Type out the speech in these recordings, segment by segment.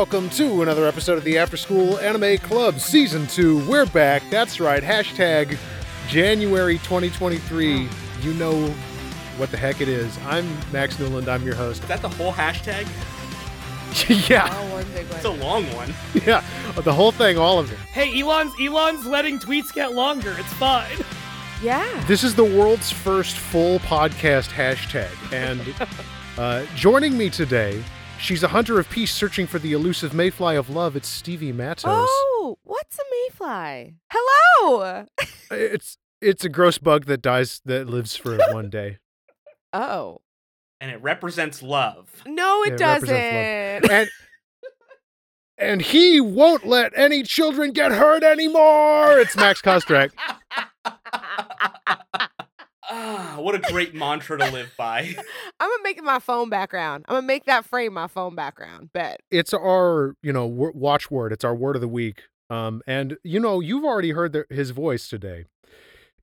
Hello and welcome to another episode of the After School Anime Club Season 2. We're back. That's right. Hashtag January 2023. You know what the heck it is. I'm Max Newland. I'm your host. Is that the whole hashtag? yeah, Oh, one big It's a one. long one. yeah. The whole thing, all of it. Hey, Elon's Elon's letting tweets get longer. It's fine. Yeah. This is the world's first full podcast hashtag. And uh, joining me today, she's a hunter of peace searching for the elusive mayfly of love. It's Stevie Mattos. Oh, what's a mayfly? Hello. It's it's a gross bug that dies that lives for one day. Oh. And it represents love. No, it It doesn't. represents And and he won't let any children get hurt anymore. It's Max Kostrach. Ah, what a great mantra to live by. I'm gonna make it my phone background. I'm gonna make that frame my phone background. Bet. It's our, you know, w- watchword. It's our word of the week. Um, and you know, you've already heard the, his voice today.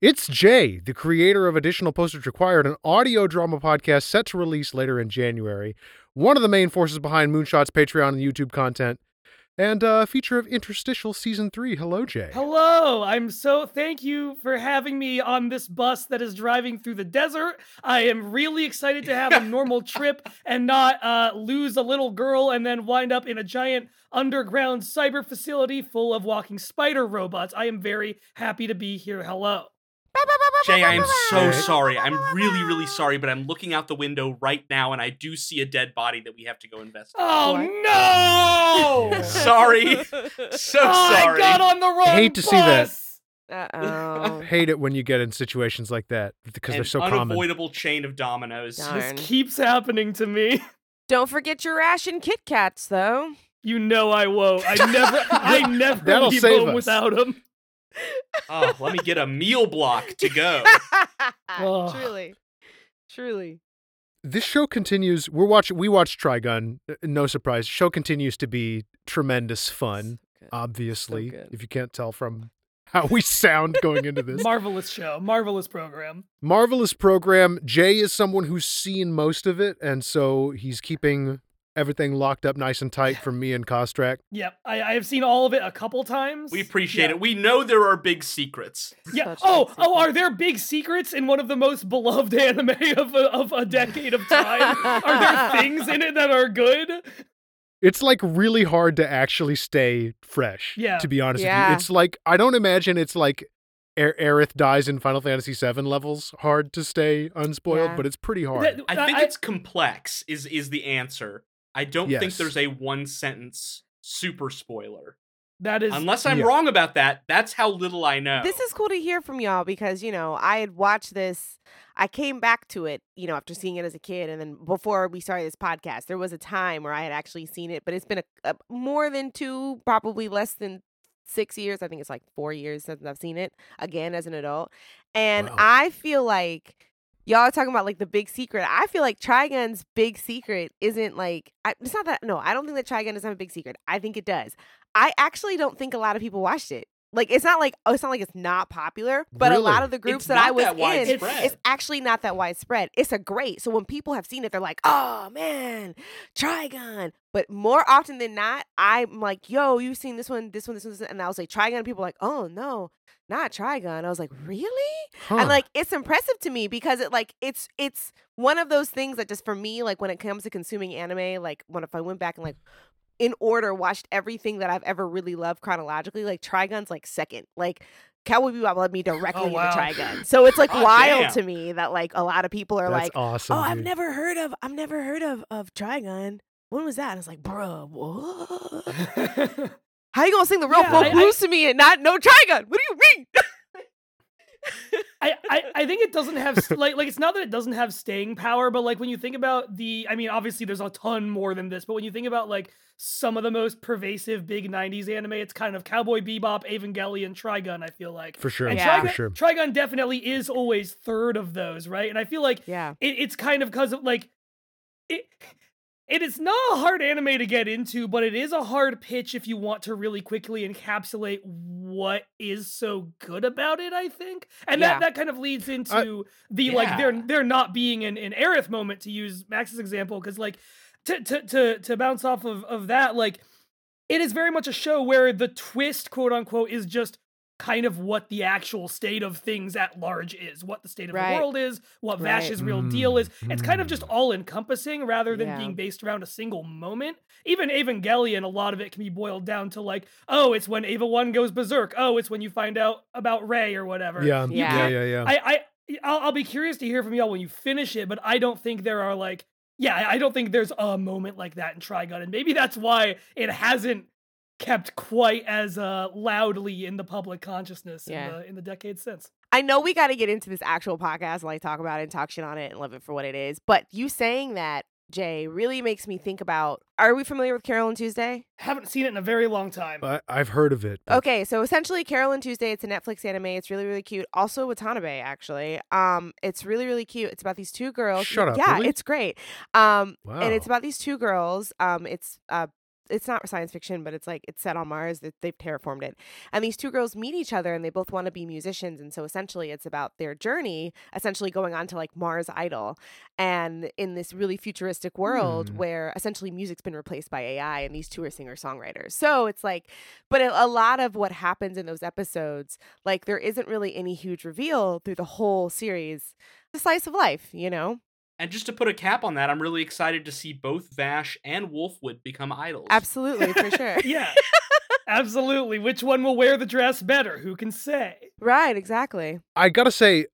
It's Jay, the creator of Additional Postage Required, an audio drama podcast set to release later in January. One of the main forces behind Moonshot's Patreon and YouTube content, and a feature of Interstitial Season Three. Hello, Jay. Hello, I'm so thank you for having me on this bus that is driving through the desert. I am really excited to have a normal trip and not uh, lose a little girl and then wind up in a giant underground cyber facility full of walking spider robots. I am very happy to be here. Hello. Jay, I am so sorry. I'm really, really sorry, but I'm looking out the window right now and I do see a dead body that we have to go investigate. Oh no! Sorry. So Oh, I sorry. got on the wrong hate to see that. bus. Uh oh. hate it when you get in situations like that because An they're so common. unavoidable chain of dominoes. Darn. This keeps happening to me. Don't forget your ration Kit Kats, though. You know I won't. I never. I never That'll leave save home us. without them. Oh, let me get a meal block to go. Ugh. Truly. Truly. This show continues. We're watching. We watched Trigun. uh, No surprise. Show continues to be tremendous fun. Good. Obviously, good. if you can't tell from how we sound going into this Marvelous show. Marvelous program. marvelous program. Jay is someone who's seen most of it, and so he's keeping everything locked up nice and tight from me and Kostrach. Yep. I, I have seen all of it a couple times. We appreciate Yeah. it. We know there are big secrets. Yeah. Such Oh, big oh, are there big secrets in one of the most beloved anime of a, of a decade of time? are there things in it that are good? It's like really hard to actually stay fresh. Yeah. To be honest with you, it's like I don't imagine it's like. Er- Aerith dies in Final Fantasy VII levels. Hard to stay unspoiled, Yeah. but it's pretty hard. I think it's complex is is the answer. I don't think there's a one sentence super spoiler. that is Unless I'm Yeah. wrong about that, that's how little I know. This is cool to hear from y'all because, you know, I had watched this. I came back to it, you know, after seeing it as a kid. And then before we started this podcast, there was a time where I had actually seen it, but it's been a, a more than two, probably less than six years. I think it's like four years since I've seen it again as an adult. And Wow. I feel like y'all are talking about like the big secret. I feel like Trigun's big secret isn't like, I, it's not that, no, I don't think that Trigun doesn't have a big secret. I think it does. I actually don't think a lot of people watched it. Like it's not like oh, it's not like it's not popular, but a lot of the groups It's that I was that in, widespread. it's actually not that widespread. It's a great. So when people have seen it, they're like, "Oh man, Trigun." But more often than not, I'm like, "Yo, you've seen this one, this one, this one,", this one," and I was like, "Trigun." People are like, "Oh no, not Trigun." I was like, "Really?" Huh. And like it's impressive to me because it like it's it's one of those things that just for me like when it comes to consuming anime like when if I went back and like in order watched everything that I've ever really loved chronologically like Trigun's like second like Cowboy Bebop led me oh, directly wow. into Trigun so it's like Oh, wild damn. to me that like a lot of people are That's like oh, awesome. oh I've never heard of I've never heard of of Trigun when was that and I was like bruh what how you gonna sing the real Yeah, folk I- I- blues to me and not know Trigun what do you mean I, I, I think it doesn't have like like it's not that it doesn't have staying power, but like when you think about the I mean obviously there's a ton more than this, but when you think about like some of the most pervasive big 90s anime, it's kind of Cowboy Bebop, Evangelion, Trigun, I feel like. for sure. And Yeah. Trigun, For sure. Trigun definitely is always third of those, right? And I feel like yeah it, it's kind of because of like it it is not a hard anime to get into but it is a hard pitch if you want to really quickly encapsulate what is so good about it i think and Yeah. that that kind of leads uh, into the like yeah. there there not being an, an Aerith moment to use max's example because like to to to, to bounce off of, of that, like it is very much a show where the twist, quote unquote, is just kind of what the actual state of things at large is, what the state of Right. the world is, what Right. Vash's real deal is. It's kind of just Mm. all encompassing rather than Yeah. being based around a single moment. Even Evangelion, a lot of it can be boiled down to like, oh, it's when Eva 1 goes berserk. Oh, it's when you find out about Rei or whatever. Yeah, You yeah, can't- yeah, yeah. I, I I'll, I'll be curious to hear from y'all when you finish it, but I don't think there are like, yeah, I- I don't think there's a moment like that in Trigun, and maybe that's why it hasn't kept quite as uh, loudly in the public consciousness Yeah. in the in the decades since. I know we got to get into this actual podcast and like talk about it and talk shit on it and love it for what it is. But you saying that, Jay, really makes me think about. Are we familiar with Carole and Tuesday? Haven't seen it in a very long time. I, I've heard of it. but- Okay, so essentially, Carole and Tuesday. It's a Netflix anime. It's really, really cute. Also, Watanabe, actually. Um, it's really, really cute. It's about these two girls. Shut up, Yeah, really? it's great. Um, Wow. and it's about these two girls. Um, it's uh, it's not science fiction, but it's like it's set on Mars. That they've terraformed it, and these two girls meet each other, and they both want to be musicians. And so essentially, it's about their journey, essentially going on to like Mars Idol, and in this really futuristic world Hmm. where essentially music's been replaced by AI, and these two are singer songwriters. So it's like, but a lot of what happens in those episodes, like there isn't really any huge reveal through the whole series. The slice of life, you know. And just to put a cap on that, I'm really excited to see both Vash and Wolfwood become idols. Absolutely, for sure. yeah, absolutely. Which one will wear the dress better? Who can say? Right, exactly. I gotta say,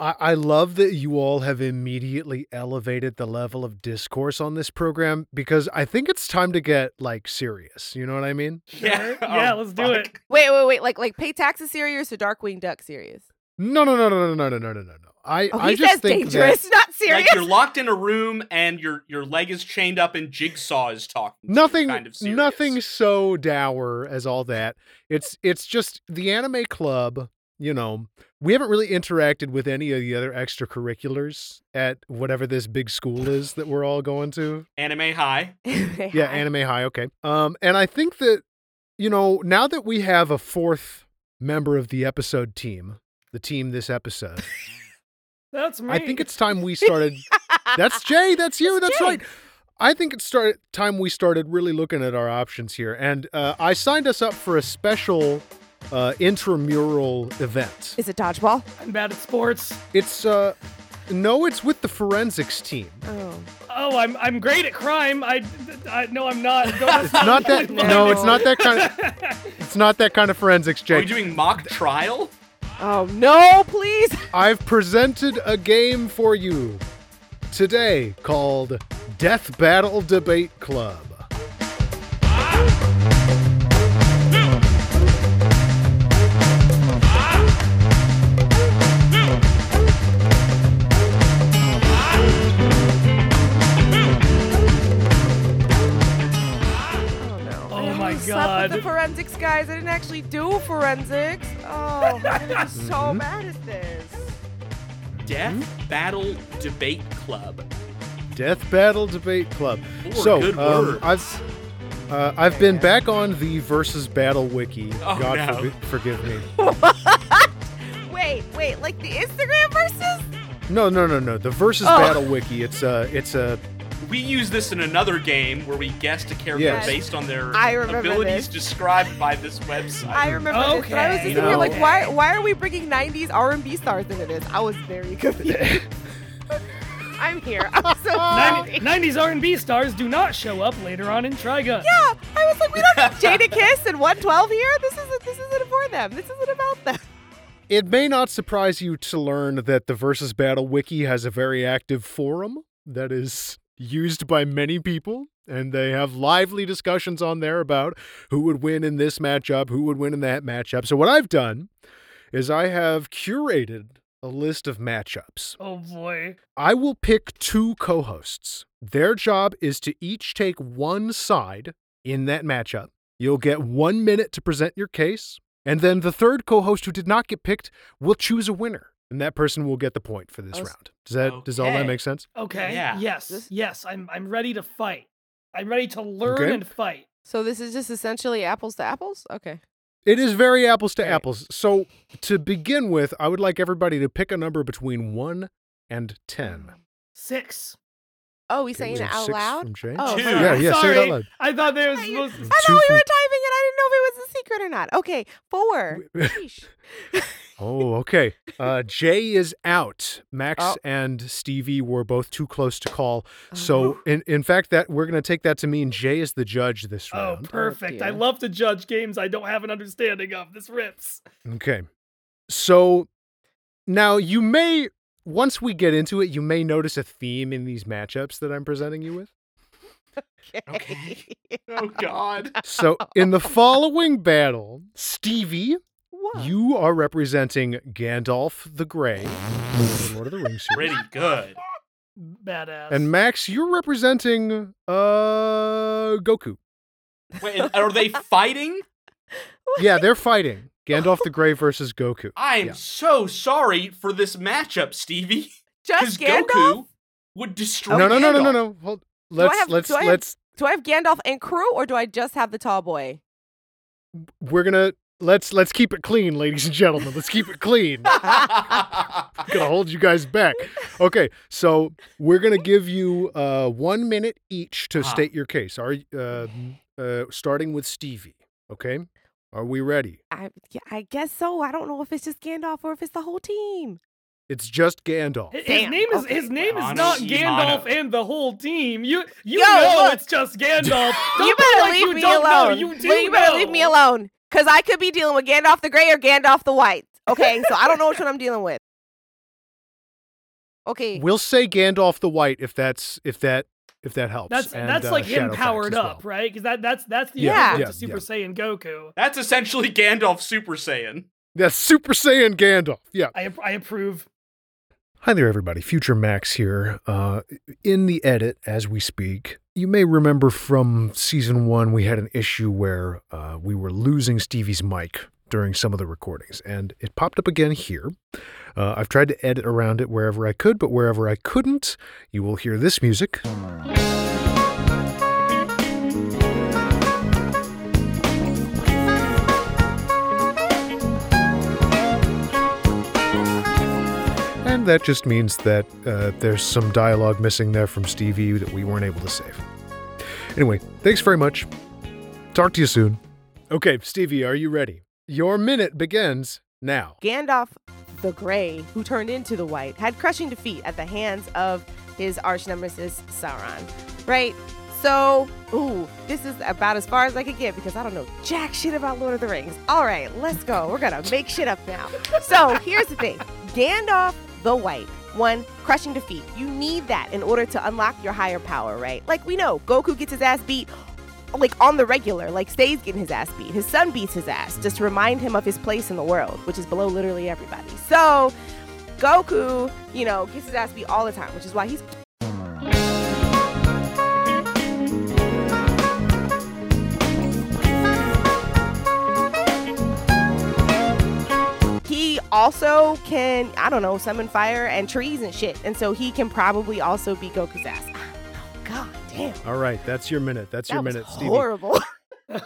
I, I love that you all have immediately elevated the level of discourse on this program because I think it's time to get like serious. You know what I mean? Yeah, Sure. Yeah, Oh, let's do it. Wait, wait, wait. Like, like pay taxes serious or Darkwing Duck serious? No, no, no, no, no, no, no, no, no, no. I, Oh, I just says think dangerous, not serious. Like you're locked in a room and your your leg is chained up and Jigsaw is talking. that to you, nothing, kind of serious. nothing so dour as all that. It's, it's just the anime club. You know, we haven't really interacted with any of the other extracurriculars at whatever this big school is that we're all going to. Anime high. yeah anime high okay um and i think that you know now that we have a fourth member of the episode team the team this episode That's me. i think it's time we started that's jay that's you That's that's Jay. right i think it's started time we started really looking at our options here and uh, i signed us up for a special uh, intramural event Is it dodgeball? I'm bad at sports. it's uh no it's with the forensics team Oh, Oh, I'm I'm great at crime. I, I no, I'm not. It's not that No. no it's not that kind of it's not that kind of forensics Are jay we doing mock trial? Oh no! Please. I've presented a game for you today called Death Battle Debate Club. Almost the forensics guys. I didn't actually do forensics. Oh, I'm gonna be so Mhm. mad at this. Death Battle Debate Club. Death Battle Debate Club. Four so good um, words. I've uh, I've been back on the versus battle wiki. Oh, God no. forgi- forgive me. Wait, wait, like the Instagram versus? No, no, no, no. The versus Oh. battle wiki. It's a it's a We use this in another game where we guessed a character Yes. based on their I abilities this. described by this website. I remember this, but I was just here like, why? Why are we bringing '90s R&B stars into this? I was very confused. I'm here. I'm so sorry. 90, 90s R&B stars do not show up later on in Trigun. Yeah, I was like, we don't need Jadakiss and 112 here. This isn't. This isn't for them. This isn't about them. It may not surprise you to learn that the Versus Battle Wiki has a very active forum that is used by many people, and they have lively discussions on there about who would win in this matchup, who would win in that matchup. So, what I've done is I have curated a list of matchups. Oh boy. I will pick two co hosts. Their job is to each take one side in that matchup. You'll get one minute to present your case, and then the third co host who did not get picked will choose a winner, and that person will get the point for this Oh, round. Does that does all that make sense? Okay. Yeah. Yes. This- Yes. I'm I'm ready to fight. I'm ready to learn Okay. and fight. So this is just essentially apples to apples. Okay. It is very apples to Right. apples. So to begin with, I would like everybody to pick a number between one and ten. Six. Oh, we Okay, saying it out loud? from Jay? Oh, Two. sorry. Yeah, yeah, say it out Sorry. loud. I thought there was I supposed to. I thought we were typing it. I didn't know if it was a secret or not. Okay, four. Sheesh. Oh, okay. Uh, Jay is out. Max Oh. and Stevie were both too close to call. Oh. So, in, in fact, that we're going to take that to mean Jay is the judge this Oh, round. perfect. I love to judge games I don't have an understanding of. This rips. Okay. So now you may, once we get into it, you may notice a theme in these matchups that I'm presenting you with. Okay. Oh God. So, in the following battle, Stevie, What? you are representing Gandalf the Grey Lord of the Rings series. Pretty good. Badass. And Max, you're representing uh Goku. Wait, are they fighting? Yeah, they're fighting. Gandalf the Grey versus Goku. I am Yeah. so sorry for this matchup, Stevie. Because Just Gandalf? Goku would destroy. No, no, no, no, no, no. Hold. Let's have- let's do I have- let's Do I have Gandalf and crew, or do I just have the tall boy? we're gonna let's let's keep it clean, ladies and gentlemen. Let's keep it clean. I'm gonna hold you guys back. Okay, so we're gonna give you uh one minute each to Uh-huh. state your case. Are uh, uh starting with Stevie? Okay, are we ready? I yeah, I guess so. I don't know if it's just Gandalf or if it's the whole team. It's just Gandalf. His Damn, name is okay. his name is Mono, not Mono. Gandalf and the whole team. You you Yo, know look. it's just Gandalf. Don't you better like leave you me don't alone. know. You do Well, you better leave me alone, because I could be dealing with Gandalf the Grey or Gandalf the White. Okay, so I don't know which one I'm dealing with. Okay, We'll say Gandalf the White if that's if that if that helps. That's And, that's uh, like him Shadowfax powered as well. up, right? Because that that's that's the Yeah. Yeah, to Super yeah. Saiyan Goku. That's essentially Gandalf Super Saiyan. That's Super Saiyan Gandalf. Yeah. I I approve. Hi there, everybody. Future Max here. Uh, in the edit as we speak, you may remember from season one, we had an issue where uh, we were losing Stevie's mic during some of the recordings, and it popped up again here. Uh, I've tried to edit around it wherever I could, but wherever I couldn't, you will hear this music. And that just means that uh, there's some dialogue missing there from Stevie that we weren't able to save. Anyway, thanks very much. Talk to you soon. Okay, Stevie, are you ready? Your minute begins now. Gandalf the Grey, who turned into the White, had crushing defeat at the hands of his arch nemesis Sauron. Right? So, ooh, this is about as far as I could get because I don't know jack shit about Lord of the Rings. All right, let's go. We're gonna make shit up now. So, here's the thing Gandalf the White. One, crushing defeat. You need that in order to unlock your higher power, right? Like we know, Goku gets his ass beat like on the regular, like stays getting his ass beat. His son beats his ass just to remind him of his place in the world, which is below literally everybody. So Goku, you know, gets his ass beat all the time, which is why he's he also can, I don't know, summon fire and trees and shit. And so he can probably also be Goku's ass. Oh, God damn. All right, that's your minute. That's That your was minute, Stevie. horrible.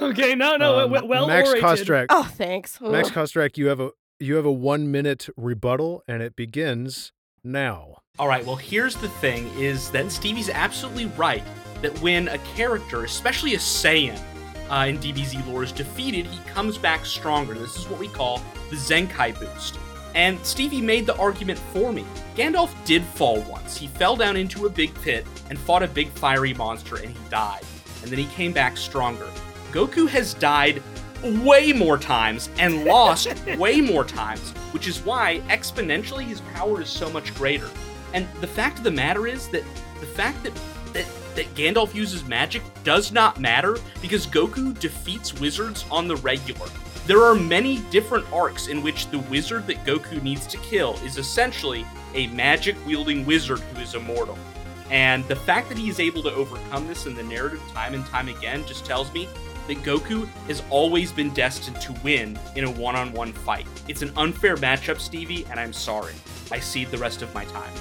Okay, no, no, Um, well Max orated. Kostrach. oh, thanks. Max Ugh. Kostrach, you have a you have a one minute rebuttal, and it begins now. All right, well, here's the thing is that Stevie's absolutely right that when a character, especially a Saiyan uh, in DBZ lore, is defeated, he comes back stronger. This is what we call the Zenkai boost. And Stevie made the argument for me. Gandalf did fall once. He fell down into a big pit and fought a big fiery monster and he died. And then he came back stronger. Goku has died way more times and lost way more times, which is why exponentially his power is so much greater. And the fact of the matter is that the fact that that, that Gandalf uses magic does not matter because Goku defeats wizards on the regular. There are many different arcs in which the wizard that Goku needs to kill is essentially a magic wielding wizard who is immortal. And the fact that he is able to overcome this in the narrative time and time again just tells me that Goku has always been destined to win in a one on one fight. It's an unfair matchup, Stevie, and I'm sorry. I cede the rest of my time.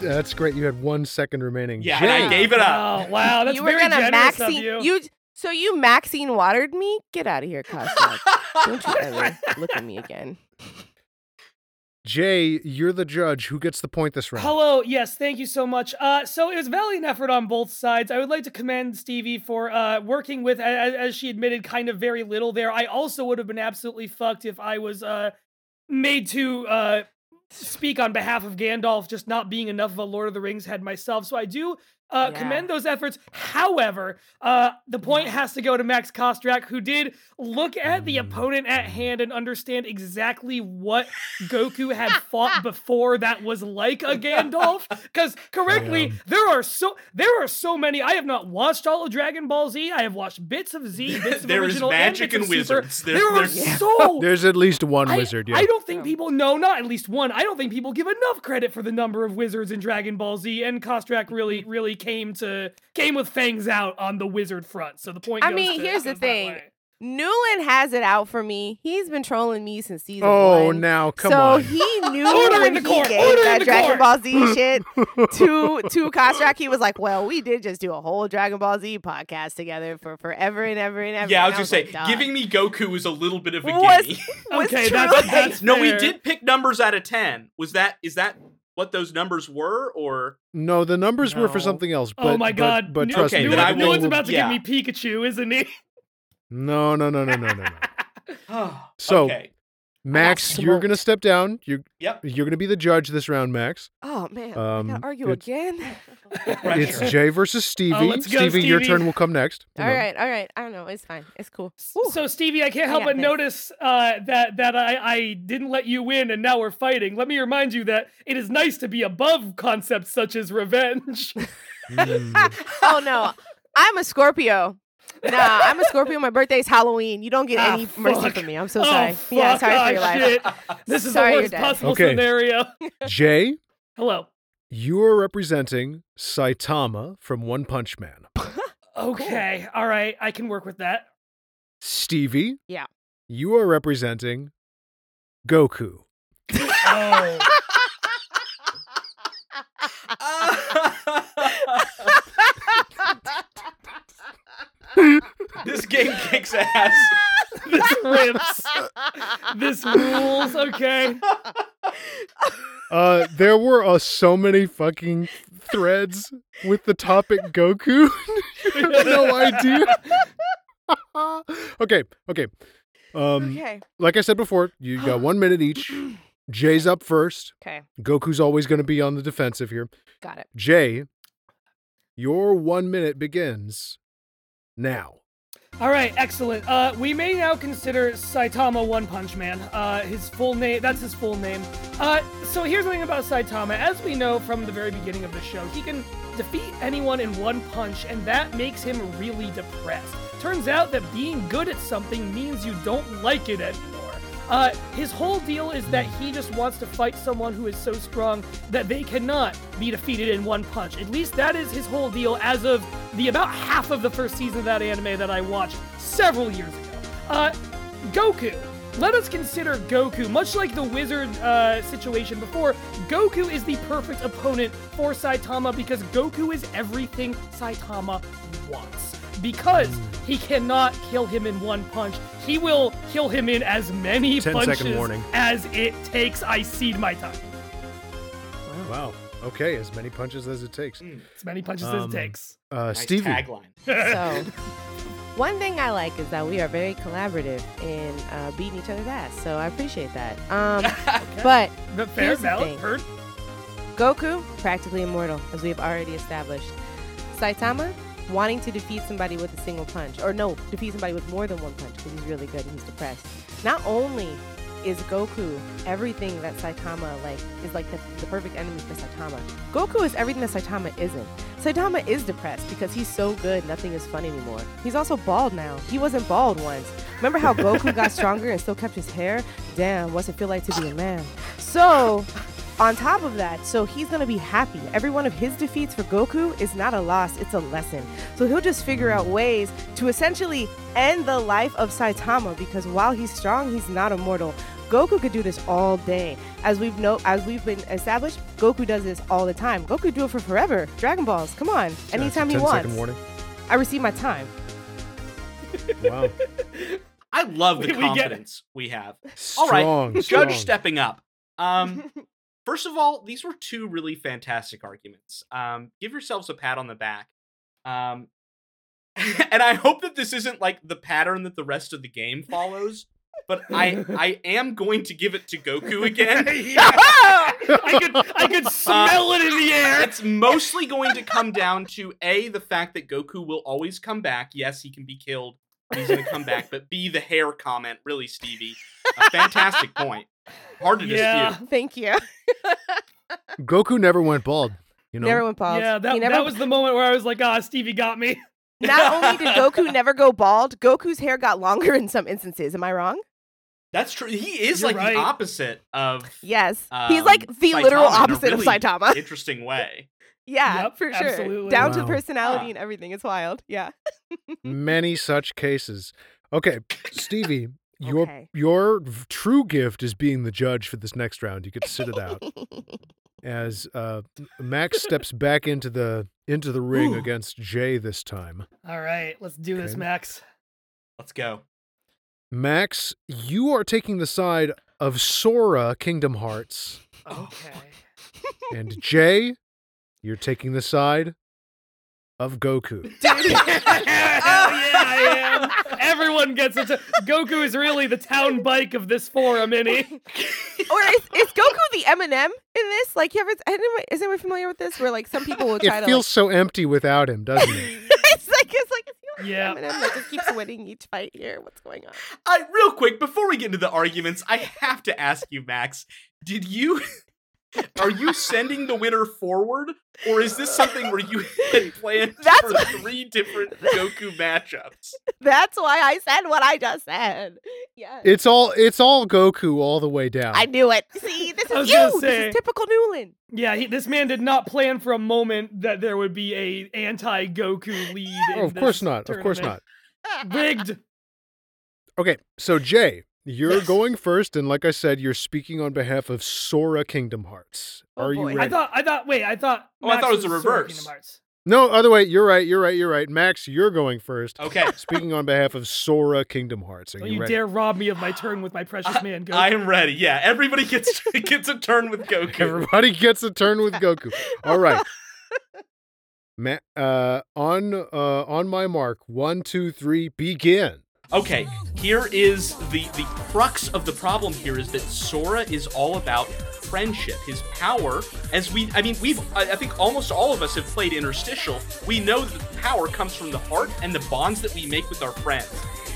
That's great. You had one second remaining. Yeah, and I gave it up. Oh, wow, that's you were very gonna generous Maxine of you. So you Maxine watered me? Get out of here, Cosmo. Don't you ever look at me again. Jay, you're the judge. Who gets the point this round? Hello, yes, thank you so much. Uh, so it was valiant effort on both sides. I would like to commend Stevie for uh, working with, as, as she admitted, kind of very little there. I also would have been absolutely fucked if I was uh, made to uh, speak on behalf of Gandalf, just not being enough of a Lord of the Rings head myself. So I do uh, Yeah. commend those efforts. However, uh, the point has to go to Max Kostrach, who did look at the Mm. opponent at hand and understand exactly what Goku had fought before that was like a Gandalf. Because correctly, Yeah. there are so there are so many. I have not watched all of Dragon Ball Z. I have watched bits of Z, bits of There is original, magic and, bits and of Super. wizards. There- There, are there's- so There's at least one I, wizard. Yeah. I don't think people no, not at least one. I don't think people give enough credit for the number of wizards in Dragon Ball Z, and Kostrach really, really came to came with fangs out on the wizard front. So the point. I goes mean, to- here's the goes that thing. way. Newland has it out for me. He's been trolling me since season oh, one. now come so on. So he knew Order when the he court, gave order that Dragon court. Ball Z shit to to Kostrach. He was like, "Well, we did just do a whole Dragon Ball Z podcast together for forever and ever and ever." Yeah, I And was gonna say, like, "Dog." giving me Goku was a little bit of a Was- gimme. was Okay, true. that's- that's no, we did pick numbers out of ten. Was that is that what those numbers were, or no, the numbers were for something else. Oh but, oh my God! But, New- trust Okay, me, then Newland- I will- Newland's about to yeah. give me Pikachu, isn't he? no, no, no, no, no, no, no. So- okay, Max, you're gonna step down. You yep. you're gonna be the judge this round, Max. Oh man, I Um, gotta argue it's- again. It's Jay versus Stevie. Oh, let's go, Stevie, your turn will come next. You All know. right, all right. I don't know. It's fine. It's cool. Woo. So Stevie, I can't help got but this. notice uh, that that I, I didn't let you win, and now we're fighting. Let me remind you that it is nice to be above concepts such as revenge. Mm. oh no, I'm a Scorpio. Nah, I'm a Scorpio. My birthday's Halloween. You don't get Ah, any mercy from me. I'm so Oh, sorry. yeah, fuck, sorry for ah, your life. shit. This is Sorry the worst possible Okay. scenario. Jay, Hello. you are representing Saitama from One Punch Man. Okay. All right. I can work with that. Stevie, Yeah. you are representing Goku. Oh. This game kicks ass. this rips. This rules. Okay. Uh, there were uh, so many fucking threads with the topic Goku. You have no idea. okay, okay. Um, okay. like I said before, you got one minute each. Jay's up first. Okay. Goku's always going to be on the defensive here. Got it. Jay, your one minute begins now. All right, excellent. Uh, we may now consider Saitama One Punch Man. Uh, his full name, that's his full name. Uh, so here's the thing about Saitama. As we know from the very beginning of the show, he can defeat anyone in one punch, and that makes him really depressed. Turns out that being good at something means you don't like it anymore. Uh, his whole deal is that he just wants to fight someone who is so strong that they cannot be defeated in one punch. At least that is his whole deal as of the about half of the first season of that anime that I watched several years ago. Uh, Goku. Let us consider Goku, much like the wizard uh, situation before. Goku is the perfect opponent for Saitama because Goku is everything Saitama wants. Because he cannot kill him in one punch, he will kill him in as many 10 punches warning. as it takes. I cede my time. Wow. Okay, as many punches as it takes. As many punches as Um, it takes. Uh, Nice Stevie, tagline. So, one thing I like is that we are very collaborative in uh, beating each other's ass. So I appreciate that. Um, but The fair, here's the thing. heard. Goku, practically immortal, as we have already established. Saitama, wanting to defeat somebody with a single punch, or no, defeat somebody with more than one punch because he's really good and he's depressed. Not only is Goku everything that Saitama like is like the, the perfect enemy for Saitama. Goku is everything that Saitama isn't. Saitama is depressed because he's so good, nothing is fun anymore. He's also bald now. He wasn't bald once. Remember how Goku got stronger and still kept his hair? Damn, what's it feel like to be a man? So, on top of that, so he's gonna be happy. Every one of his defeats for Goku is not a loss, it's a lesson. So he'll just figure out ways to essentially end the life of Saitama because while he's strong, he's not immortal. Goku could do this all day. As we've know as we've been established, Goku does this all the time. Goku do it for forever. Dragon Balls, come on. That's a Anytime he 10 wants. second warning. I receive my time. Wow. I love the We- we get confidence we have. All right, Strong, Judge stepping up. Um, first of all, these were two really fantastic arguments. Um, give yourselves a pat on the back. Um, and I hope that this isn't like the pattern that the rest of the game follows. But I I am going to give it to Goku again. I could I could smell it in the air. It's mostly going to come down to A, the fact that Goku will always come back. Yes, he can be killed. He's going to come back. But B, the hair comment. Really, Stevie. A fantastic point. Hard to Yeah. dispute. Thank you. Goku never went bald. You know, never went bald. Yeah, that, never, that was the moment where I was like, ah, Stevie got me. Not only did Goku never go bald, Goku's hair got longer in some instances. Am I wrong? That's true. He is You're like right. the opposite of Yes. He's like um, the literal Saitama in a opposite really of Saitama. Interesting way. Yeah, Yep, for sure. absolutely. Down to Wow. personality Huh. and everything. It's wild. Yeah. many such cases. Okay, Stevie, your Okay. your true gift is being the judge for this next round. You get to sit it out as uh, Max steps back into the into the ring Ooh. against Jay this time. All right, let's do this, Max. Let's go. Max, you are taking the side of Sora Kingdom Hearts, Okay. and Jay, you're taking the side of Goku. Hell oh, yeah, I am. Everyone gets it. Goku is really the town bike of this forum, Innie. or is, is Goku the Eminem in this? Like, you ever? Anyone, is anyone familiar with this? Where like some people will try It to. feels so empty without him, doesn't it? it's like it's like is he like Yeah. Eminem that just keeps winning each fight here. What's going on? I real quick before we get into the arguments, I have to ask you, Max. Did you are you sending the winner forward, or is this something where you had planned That's for what- three different Goku matchups? That's why I said what I just said. Yeah. It's all it's all Goku all the way down. I knew it. See, this is gonna you. This is typical Newland. Yeah, he, this man did not plan for a moment that there would be a anti-Goku lead. in Oh, of course this not. Of course not. tournament. Rigged. Okay, so Jay, you're Yes. going first, and like I said, you're speaking on behalf of Sora Kingdom Hearts. Oh, Are boy. you I thought. I thought. Wait. I thought. Oh, I thought it was the reverse. Kingdom Hearts. no, other way. You're right. You're right. You're right. Max, you're going first. Okay. Speaking on behalf of Sora Kingdom Hearts. Are Don't you you ready? dare rob me of my turn with my precious man, Goku. I am ready. Yeah, everybody gets gets a turn with Goku. Everybody gets a turn with Goku. All right. Ma- uh, on uh, on my mark, one, two, three, begin. Okay, here is the the crux of the problem here is that Sora is all about friendship. His power, as we, I mean, we've, I I think almost all of us have played Interstitial. We know that power comes from the heart and the bonds that we make with our friends.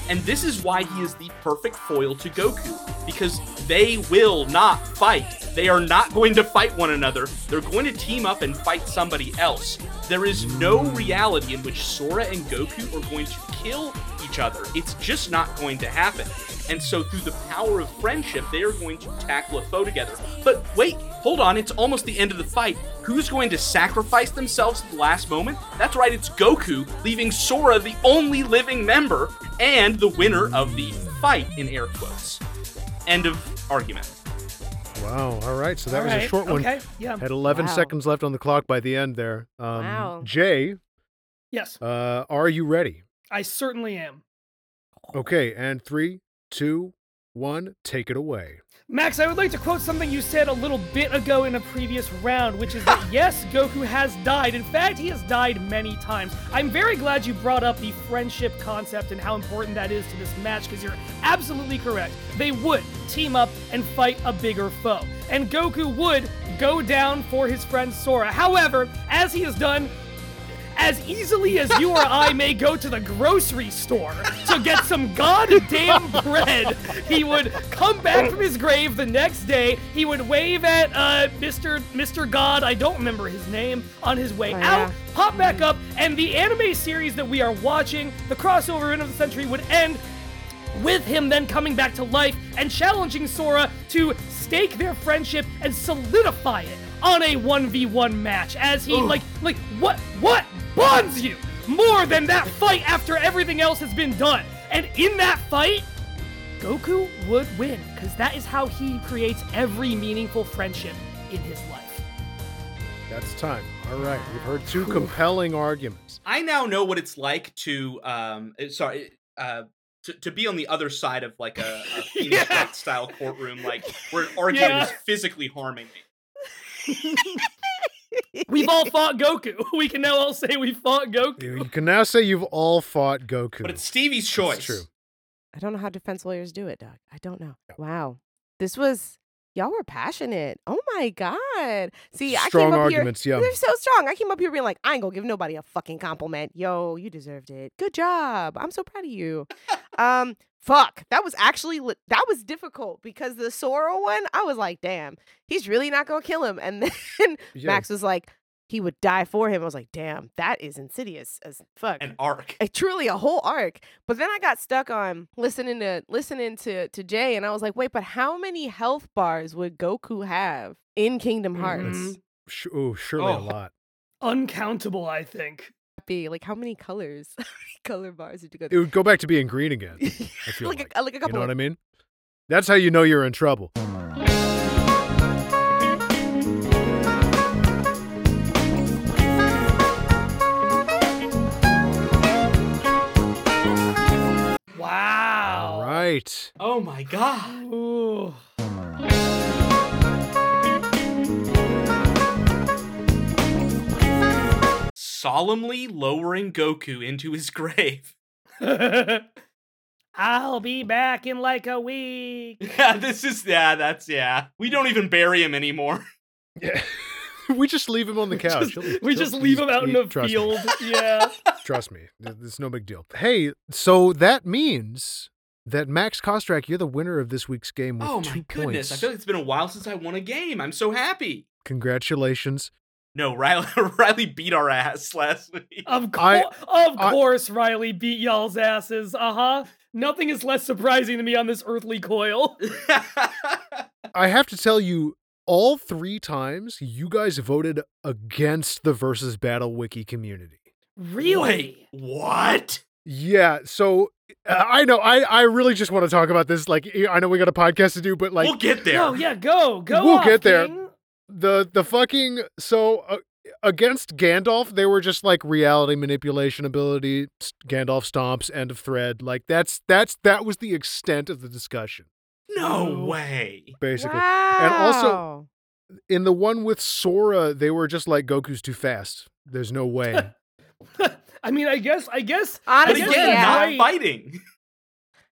And this is why he is the perfect foil to Goku, because they will not fight. They are not going to fight one another. They're going to team up and fight somebody else. There is no reality in which Sora and Goku are going to kill each other. It's just not going to happen. And so, through the power of friendship, they are going to tackle a foe together. But wait, hold on, it's almost the end of the fight. Who's going to sacrifice themselves at the last moment? That's right, it's Goku, leaving Sora the only living member and the winner of the fight, in air quotes. End of argument. Wow. All right. So that All was a short one. Okay. Yeah. Had 11 Wow. seconds left on the clock by the end there. Um, Wow. Jay, Yes. uh, are you ready? I certainly am. Okay. And three, two, one, take it away. Max, I would like to quote something you said a little bit ago in a previous round, which is that yes, Goku has died. In fact, he has died many times. I'm very glad you brought up the friendship concept and how important that is to this match, because you're absolutely correct. They would team up and fight a bigger foe. And Goku would go down for his friend Sora. However, as he has done as easily as you or I may go to the grocery store to get some goddamn bread, he would come back from his grave the next day. He would wave at uh, Mr. Mr. God, I don't remember his name, on his way Oh, out, yeah. pop back up, and the anime series that we are watching, the crossover event of the century, would end with him then coming back to life and challenging Sora to stake their friendship and solidify it on a 1v1 match as he like like what what bonds you more than that fight after everything else has been done and in that fight Goku would win because that is how he creates every meaningful friendship in his life. That's time. All right. We've heard two compelling arguments. I now know what it's like to, um, uh, sorry, uh, to, to be on the other side of like a, a Phoenix Yeah. Style courtroom, like where an argument Yeah. is physically harming me. We've all fought Goku. We can now all say we fought Goku. You can now say you've all fought Goku. But it's Stevie's choice. It's true. I don't know how defense lawyers do it, Doug. I don't know. Wow. This was y'all were passionate. Oh my god. See, I Strong came up here. arguments, yeah. They're so strong. I came up here being like, I ain't gonna give nobody a fucking compliment. Yo, you deserved it. Good job. I'm so proud of you. um, fuck. That was actually that was difficult because the Sora one, I was like, damn, he's really not gonna kill him. And then Yeah. Max was like, he would die for him. I was like, damn, that is insidious as fuck An arc. a, truly a whole arc. But then I got stuck on listening to listening to to Jay, and I was like, wait, but how many health bars would Goku have in Kingdom Hearts? Mhm. Sh- oh, surely a Oh. lot. Uncountable, I think. Be like, how many colors, how many color bars did you go? It would go back to being green again. I feel like, like. a, like a You couple. know what I mean? That's how you know you're in trouble. Wow. All right. Oh my god. Ooh. Solemnly lowering Goku into his grave. I'll be back in like a week. Yeah, this is yeah, that's yeah. We don't even bury him anymore. Yeah. we just leave him on the couch. Just- we just leave him out in he- a trust me. field. Yeah. Trust me, it's no big deal. Hey, so that means that Max Kostrach, you're the winner of this week's game with Oh two my goodness. points. I feel like it's been a while since I won a game. I'm so happy. Congratulations. No, Riley Riley beat our ass last week. Of, co- I- of I- course, Riley beat y'all's asses. Uh huh. Nothing is less surprising to me on this earthly coil. I have to tell you, all three times you guys voted against the versus battle wiki community. Really? Wait, what? Yeah, so uh, I know I I really just want to talk about this. Like I know we got a podcast to do, but like we'll get there. No, yeah, go, go. We'll off, get there. King. The the fucking so uh, against Gandalf, they were just like reality manipulation ability. Gandalf stomps, end of thread. Like that's that's that was the extent of the discussion, No way. basically. wow. also- In the one with Sora, they were just like Goku's too fast. There's no way. I mean, I guess, I guess, But honestly, guess again, yeah, not fighting.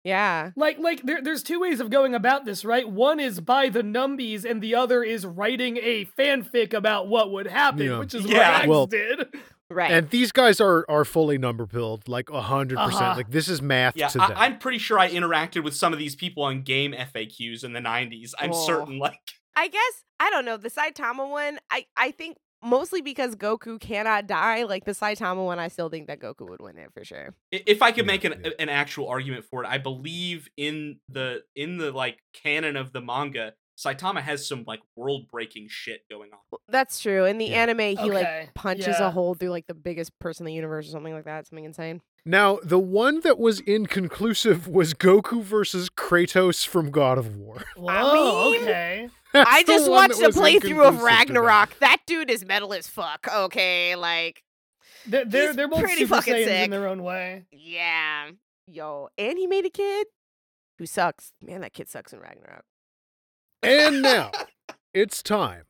yeah. like, like there, there's two ways of going about this, right? One is by the numbies, and the other is writing a fanfic about what would happen, Yeah. which is Yeah. what Axe Well- did. Right. and these guys are are fully number pilled, like a hundred Uh-huh. percent. Like this is math Yeah, to them. I, I'm pretty sure I interacted with some of these people on GameFAQs in the 90s. I'm Oh. certain, like, I guess I don't know the Saitama one. I I think mostly because Goku cannot die. Like the Saitama one, I still think that Goku would win it for sure. if I could make an, an actual argument for it, I believe in the in the like canon of the manga, Saitama has some like world breaking shit going on. Well, That's true. In the Yeah. anime, he Okay, like punches yeah. a hole through like the biggest person in the universe or something like that. Something insane. now, the one that was inconclusive was Goku versus Kratos from God of War. Whoa, mean, okay. I just watched a playthrough of inconclusive to them. Ragnarok. That dude is metal as fuck. Okay, like They're they're, they're both pretty Super fucking Saiyans sick. in their own way. yeah, yo, and he made a kid who sucks. Man, that kid sucks in Ragnarok. And now it's time.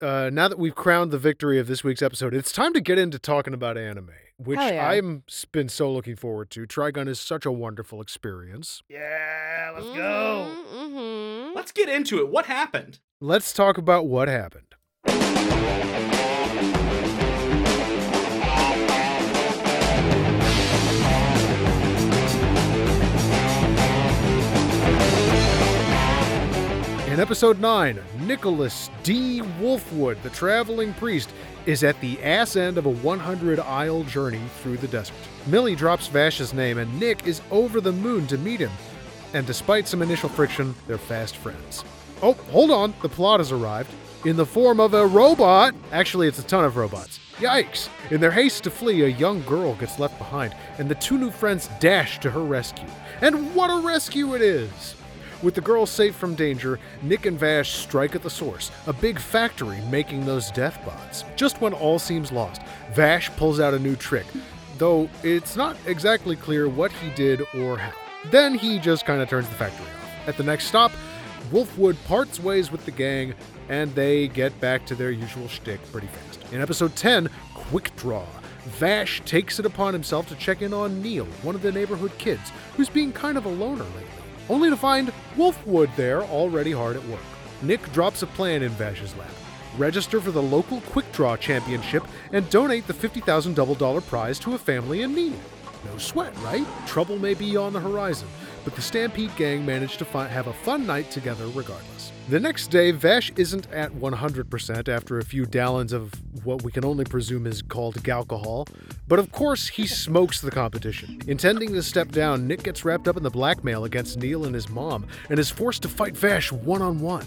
Uh, now that we've crowned the victory of this week's episode, it's time to get into talking about anime, which yeah. I'm been so looking forward to. Trigun is such a wonderful experience. Yeah, let's go. Mm-hmm. Let's get into it. What happened? Let's talk about what happened. In episode 9, Nicholas D. Wolfwood, the traveling priest, is at the ass end of a 100 aisle journey through the desert. Millie drops Vash's name, and Nick is over the moon to meet him. And despite some initial friction, they're fast friends. Oh, hold on, the plot has arrived. In the form of a robot. Actually, it's a ton of robots. Yikes! In their haste to flee, a young girl gets left behind, and the two new friends dash to her rescue. And what a rescue it is! With the girls safe from danger, Nick and Vash strike at the source, a big factory making those death bots. Just when all seems lost, Vash pulls out a new trick, though it's not exactly clear what he did or how. Then he just kind of turns the factory off. At the next stop, Wolfwood parts ways with the gang, and they get back to their usual shtick pretty fast. In episode 10, Quick Draw, Vash takes it upon himself to check in on Neil, one of the neighborhood kids, who's being kind of a loner lately, only to find Wolfwood there already hard at work. Nick drops a plan in Vash's lap. Register for the local Quick Draw Championship and donate the $50,000 double dollar prize to a family in need. No sweat, right? Trouble may be on the horizon, but the Stampede gang managed to fi- have a fun night together regardless. The next day, Vash isn't at 100% after a few gallons of what we can only presume is called alcohol, but of course he smokes the competition. Intending to step down, Nick gets wrapped up in the blackmail against Neil and his mom and is forced to fight Vash one on one.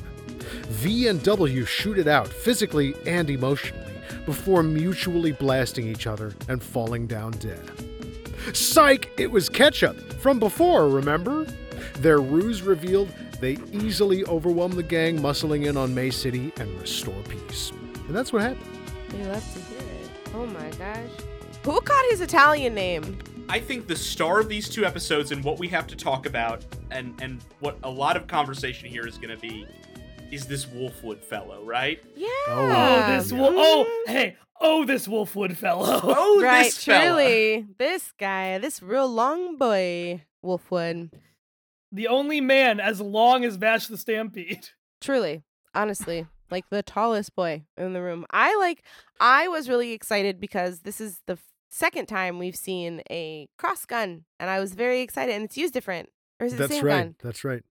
V and W shoot it out physically and emotionally before mutually blasting each other and falling down dead. Psych! It was ketchup from before, remember? Their ruse revealed, they easily overwhelm the gang, muscling in on May City and restore peace. And that's what happened. You love to hear it. Oh my gosh. Who caught his Italian name? I think the star of these two episodes and what we have to talk about and and what a lot of conversation here is going to be is this Wolfwood fellow, right? Yeah. Oh, this wolf. Oh, mm-hmm. hey. Oh, this Wolfwood fellow. Oh, right, this fella. truly. This guy, this real long boy, Wolfwood. The only man as long as Vash the Stampede. Truly, honestly, like the tallest boy in the room. I like. I was really excited because this is the second time we've seen a cross gun, and I was very excited. And it's used different, or is it That's the same right. gun? That's right.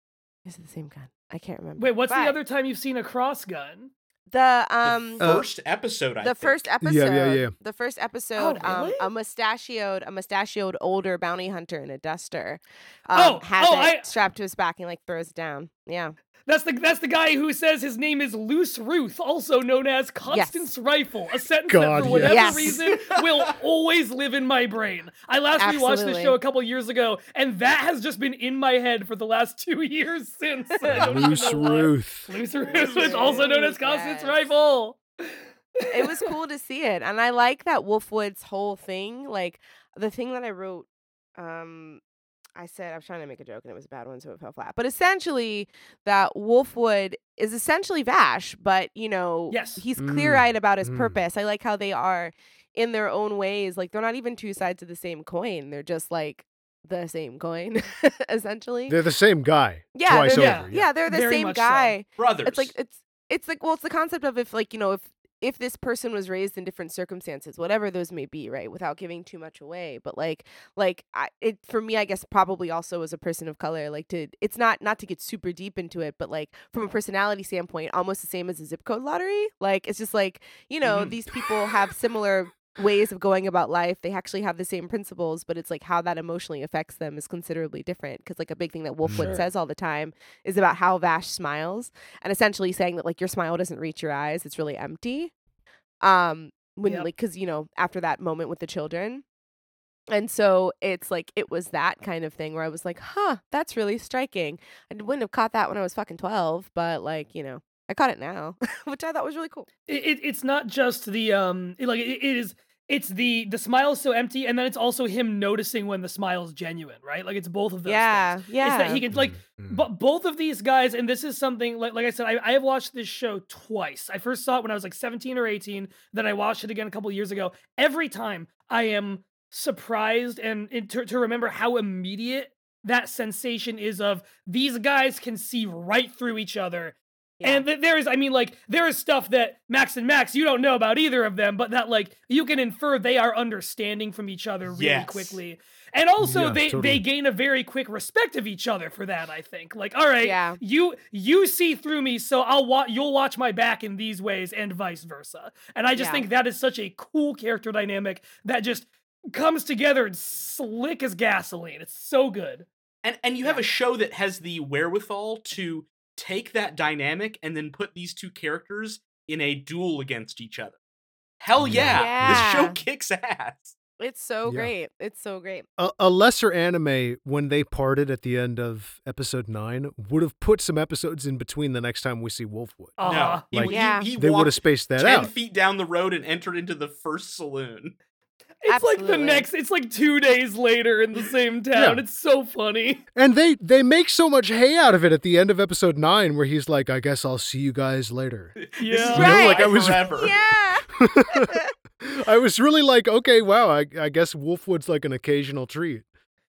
Is it the same gun? I can't remember. Wait, what's But the other time you've seen a cross gun? The The um. Uh, first episode, I the think. first episode, yeah, yeah. yeah. the first episode, um, really? a mustachioed, a mustachioed older bounty hunter in a duster, Oh, um, has oh, it I- strapped to his back and like throws it down. Yeah, That's the that's the guy who says his name is Loose Ruth, also known as Constance Rifle. A sentence God, that for whatever yes. reason will always live in my brain. I last rewatched this show a couple years ago, and that has just been in my head for the last two years since. I don't Loose. Ruth. Loose Ruth also known as Constance yes. Rifle. it was cool to see it, and I like that Wolfwood's whole thing. Like the thing that I wrote, um, I said I was trying to make a joke and it was a bad one, so it fell flat. But essentially, that Wolfwood is essentially Vash, but you know, Yes. he's Mm, clear eyed about his mm. purpose. I like how they are in their own ways. Like they're not even two sides of the same coin. They're just like the same coin, essentially. They're the same guy. yeah, twice they're, over. yeah, they're the Very same much so. guy brothers. it's like it's it's like well it's the concept of if like you know if if this person was raised in different circumstances whatever those may be right without giving too much away but like like I, it for me i guess probably also as a person of color like to it's not not to get super deep into it but like from a personality standpoint almost the same as a zip code lottery like it's just like you know Mhm. these people have similar ways of going about life they actually have the same principles but it's like how that emotionally affects them is considerably different because like a big thing that wolfwood Sure. says all the time is about how vash smiles and essentially saying that like your smile doesn't reach your eyes it's really empty um when Yep. like because you know after that moment with the children and so it's like it was that kind of thing where i was like huh that's really striking i wouldn't have caught that when i was fucking 12 but like you know i caught it now which i thought was really cool it, it it's not just the um it- like it, it is it's the the smile is so empty and then it's also him noticing when the smile is genuine right like it's both of those yeah things. yeah it's that he can like Mm. but both of these guys and this is something like like i said I, I have watched this show twice i first saw it when i was like 17 or 18 then i watched it again a couple years ago every time i am surprised and, and to, to remember how immediate that sensation is of these guys can see right through each other Yeah. and th- there is, I mean, like, there is stuff that Max and Max, you don't know about either of them, but that, like, you can infer they are understanding from each other really Yes. quickly. And also, Yeah, they, totally. they gain a very quick respect of each other for that, I think. Like, all right, Yeah. you you see through me, so I'll wa- you'll watch my back in these ways, and vice versa. And I just Yeah. think that is such a cool character dynamic that just comes together and slick as gasoline. It's so good. and and you have Yeah. a show that has the wherewithal to take that dynamic and then put these two characters in a duel against each other. Hell yeah, this show kicks ass. it's so Yeah. great it's so great A, a lesser anime, when they parted at the end of episode nine, would have put some episodes in between the next time we see Wolfwood. Uh, no, Like- he- Yeah. he, they would have spaced that ten out. feet down the road and entered into the first saloon. It's like the next. It's like two days later in the same town. Yeah. It's so funny. And they they make so much hay out of it at the end of episode nine, where he's like, "I guess I'll see you guys later." Yeah. gonna Right. Like, I was- forever. Yeah. I was really like, "Okay, wow, I, I guess Wolfwood's like an occasional treat."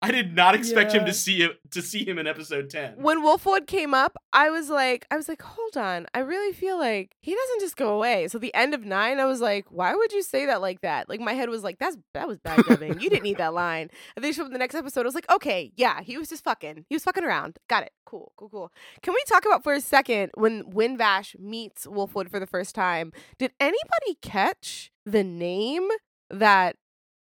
I did not expect him to see it to see him in episode ten. when Wolfwood came up, I was like, I was like, hold on. I really feel like he doesn't just go away. So the end of nine, I was like, why would you say that like that? Like my head was like, that's that was bad dubbing. you didn't need that line. And then from the next episode, I was like, okay, yeah, he was just fucking. He was fucking around. Got it. Cool, cool, cool. Can we talk about for a second when Winvash meets Wolfwood for the first time? Did anybody catch the name that